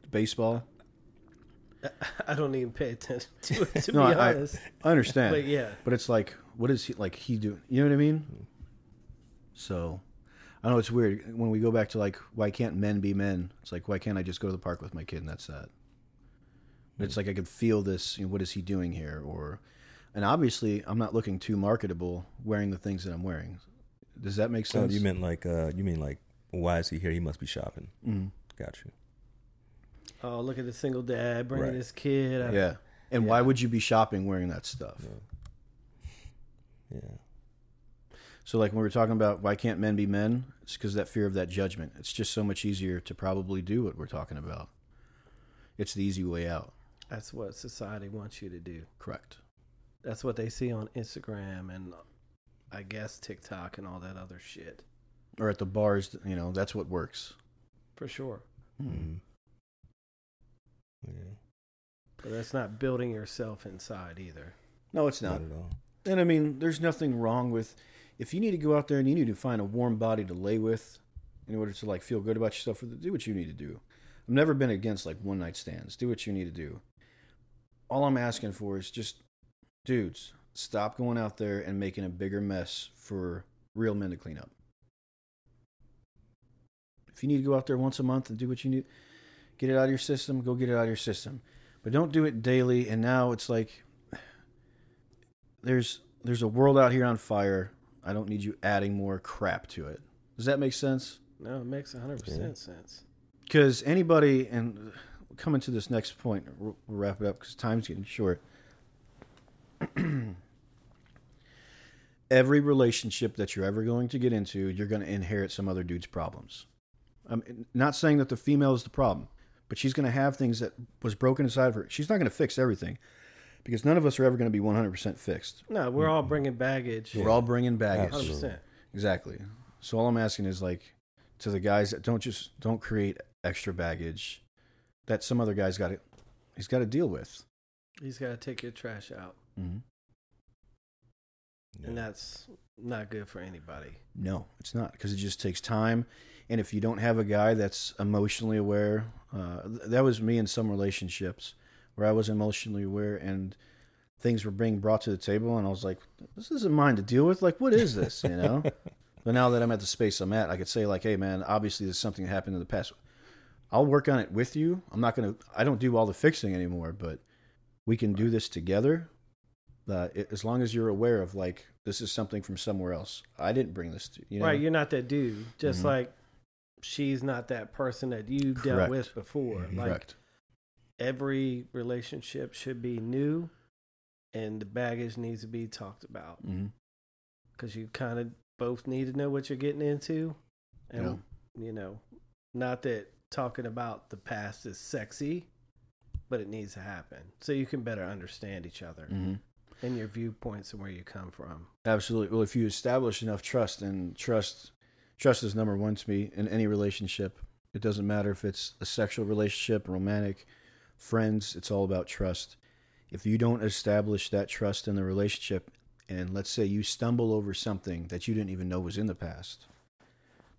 Speaker 2: baseball.
Speaker 3: I don't even pay attention to it to
Speaker 2: No,
Speaker 3: be
Speaker 2: I-
Speaker 3: honest.
Speaker 2: I understand,
Speaker 3: but yeah,
Speaker 2: But it's like, what is he like? He do you know what I mean? So, I know it's weird when we go back to like, why can't men be men? It's like, why can't I just go to the park with my kid and that's that? But It's like I could feel this. You know, what is he doing here? Or, and obviously, I'm not looking too marketable wearing the things that I'm wearing. Does that make
Speaker 4: So
Speaker 2: sense?
Speaker 4: you meant like uh you mean like why is he here? He must be shopping.
Speaker 2: Mhm.
Speaker 4: Got you.
Speaker 3: oh look at the single dad bringing
Speaker 4: Right.
Speaker 3: his kid. I-
Speaker 2: Yeah. And
Speaker 3: Yeah.
Speaker 2: why would you be shopping wearing that stuff?
Speaker 4: Yeah.
Speaker 2: So, like when we were talking about why can't men be men, it's because that fear of that judgment. It's just so much easier to probably do what we're talking about. It's the easy way out.
Speaker 3: That's what society wants you to do.
Speaker 2: Correct.
Speaker 3: That's what they see on Instagram and I guess TikTok and all that other shit.
Speaker 2: Or at the bars, you know, that's what works.
Speaker 3: For sure.
Speaker 4: hmm Yeah.
Speaker 3: But that's not building yourself inside either.
Speaker 2: No, it's
Speaker 4: Not
Speaker 2: not.
Speaker 4: at all.
Speaker 2: And I mean, there's nothing wrong with if you need to go out there and you need to find a warm body to lay with in order to like feel good about yourself. Do what you need to do. I've never been against like one night stands. Do what you need to do. All I'm asking for is just, dudes, stop going out there and making a bigger mess for real men to clean up. If you need to go out there once a month and do what you need, get it out of your system. Go get it out of your system, but don't do it daily. And now it's like there's there's a world out here on fire. I don't need you adding more crap to it. Does that make sense?
Speaker 3: No, it makes 100%
Speaker 4: Yeah.
Speaker 3: sense.
Speaker 2: Because anybody, and coming to this next point, we'll we'll wrap it up because time's getting short. Every relationship that you're ever going to get into, you're going to inherit some other dude's problems. I'm not saying that the female is the problem, but she's going to have things that was broken inside of her. She's not going to fix everything because none of us are ever going to be 100% fixed.
Speaker 3: No, we're all bringing baggage.
Speaker 2: We're all bringing baggage.
Speaker 4: Absolutely.
Speaker 3: 100%.
Speaker 2: Exactly. So all I'm asking is like to the guys that don't just don't create extra baggage that some other guy's got to he's got to deal with.
Speaker 3: He's got to take your trash out.
Speaker 2: Mm-hmm.
Speaker 4: Yeah.
Speaker 3: And that's not good for anybody.
Speaker 2: No, it's not because it just takes time, and if you don't have a guy that's emotionally aware, uh, th- that was me in some relationships where I was emotionally aware and things were being brought to the table, and I was like, "This isn't mine to deal with. Like, what is this?" You know. but now that I'm at the space I'm at, I could say like, "Hey, man, obviously there's something that happened in the past. I'll work on it with you. I'm not gonna. I don't do all the fixing anymore, but we can do this together." Uh, it, as long as you're aware of like this is something from somewhere else. I didn't bring this to you. Know?
Speaker 3: Right, you're not that dude. Just
Speaker 2: Mhm.
Speaker 3: like she's not that person that you dealt with before.
Speaker 4: Mhm.
Speaker 3: Like
Speaker 2: Correct.
Speaker 3: Every relationship should be new and the baggage needs to be talked about. Because you kind of both need to know what you're getting into and you know not that talking about the past is sexy but it needs to happen so you can better understand each other
Speaker 2: hmm
Speaker 3: and your viewpoints and where you come from.
Speaker 2: Absolutely. Well, if you establish enough trust, and trust, trust is number one to me in any relationship. It doesn't matter if it's a sexual relationship, romantic, friends. It's all about trust. If you don't establish that trust in the relationship, and let's say you stumble over something that you didn't even know was in the past,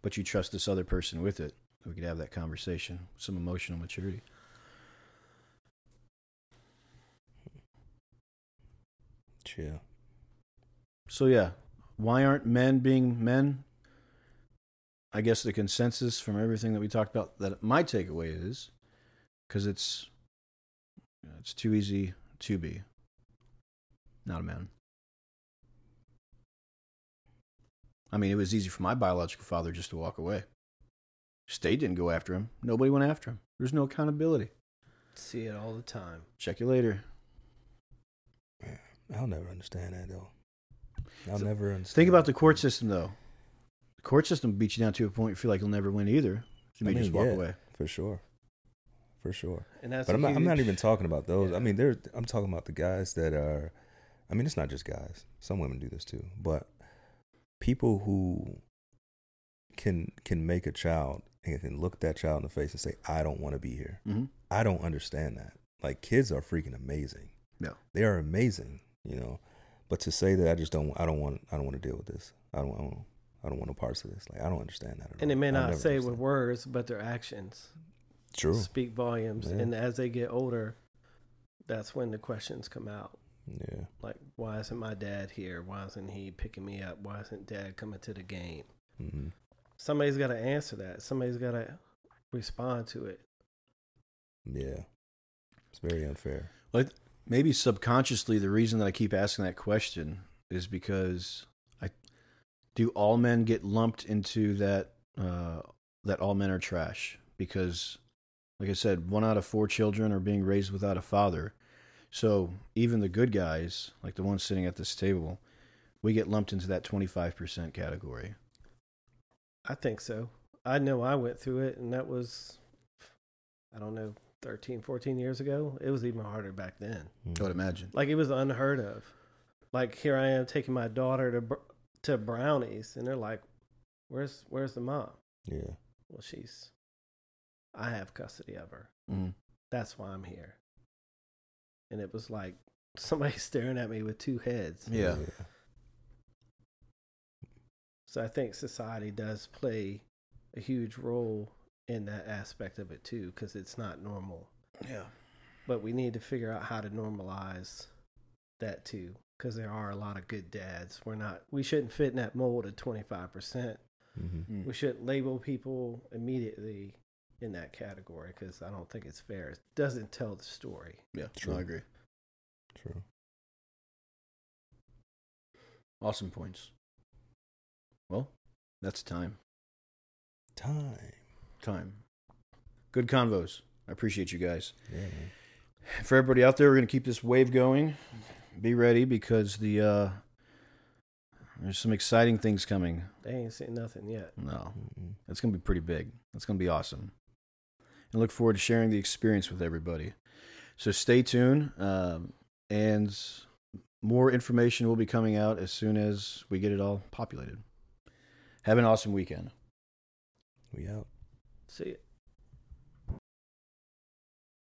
Speaker 2: but you trust this other person with it, we could have that conversation, some emotional maturity.
Speaker 4: Yeah.
Speaker 2: So yeah, why aren't men being men? I guess the consensus from everything that we talked about that my takeaway is because it's it's too easy to be not a man. I mean, it was easy for my biological father just to walk away. State didn't go after him. Nobody went after him. There's no accountability.
Speaker 3: See it all the time.
Speaker 2: Check you later.
Speaker 4: I'll never understand that though. I'll never understand.
Speaker 2: Think about the court system, though. The court system beats you down to a point you feel like you'll never win either. So you
Speaker 4: I
Speaker 2: may just walk
Speaker 4: yeah.
Speaker 2: away.
Speaker 4: for sure, for sure.
Speaker 3: And that's
Speaker 4: but I'm not, I'm not even talking about those.
Speaker 3: Yeah.
Speaker 4: I mean, there. I'm talking about the guys that are. I mean, it's not just guys. Some women do this too. But people who can can make a child and can look that child in the face and say, "I don't want to be here."
Speaker 2: Mm-hmm.
Speaker 4: I don't understand that. Like kids are freaking amazing.
Speaker 2: Yeah.
Speaker 4: they are amazing. You know, but to say that I just don't. I don't want. I don't want to deal with this. I don't. I don't. I don't want no parts of this. Like I don't understand that. At
Speaker 3: And they may not say with words, but their actions
Speaker 4: True.
Speaker 3: speak volumes.
Speaker 4: Yeah.
Speaker 3: And as they get older, that's when the questions come out.
Speaker 4: Yeah.
Speaker 3: Like, why isn't my dad here? Why isn't he picking me up? Why isn't dad coming to the game?
Speaker 4: hmm
Speaker 3: Somebody's got to answer that. Somebody's got to respond to it.
Speaker 4: Yeah. It's very unfair.
Speaker 2: Maybe subconsciously, the reason that I keep asking that question is because I do all men get lumped into that uh, that all men are trash because, like I said, one out of four children are being raised without a father. So even the good guys, like the ones sitting at this table, we get lumped into that twenty five percent category.
Speaker 3: I think so. I know I went through it, and that was, I don't know, 13, 14 years ago. It was even harder back then. Hmm.
Speaker 2: I would imagine.
Speaker 3: Like, it was unheard of. Like, here I am taking my daughter to, to Brownies, and they're like, where's, where's the mom?
Speaker 4: Yeah.
Speaker 3: Well, she's, I have custody of her.
Speaker 2: Mhm.
Speaker 3: That's why I'm here. And it was like somebody staring at me with two heads.
Speaker 2: Yeah.
Speaker 3: So I think society does play a huge role in that aspect of it too, because it's not normal.
Speaker 2: Yeah.
Speaker 3: But we need to figure out how to normalize that too, because there are a lot of good dads. We're not. We shouldn't fit in that mold of twenty five percent.
Speaker 4: hmm
Speaker 3: We shouldn't label people immediately in that category because I don't think it's fair. It doesn't tell the story.
Speaker 2: Yeah.
Speaker 4: True.
Speaker 2: I agree.
Speaker 4: True.
Speaker 2: Awesome points. Well, that's time.
Speaker 4: Time.
Speaker 2: Time. Good convos. I appreciate you guys.
Speaker 4: Yeah, man.
Speaker 2: For everybody out there, we're going to keep this wave going. Be ready because the uh there's some exciting things coming.
Speaker 3: They ain't seen nothing yet.
Speaker 2: No,
Speaker 4: Mm-mm.
Speaker 2: it's going to be pretty big. It's going to be awesome. And look forward to sharing the experience with everybody. So stay tuned. Um, and more information will be coming out as soon as we get it all populated. Have an awesome weekend.
Speaker 4: We out.
Speaker 3: See it.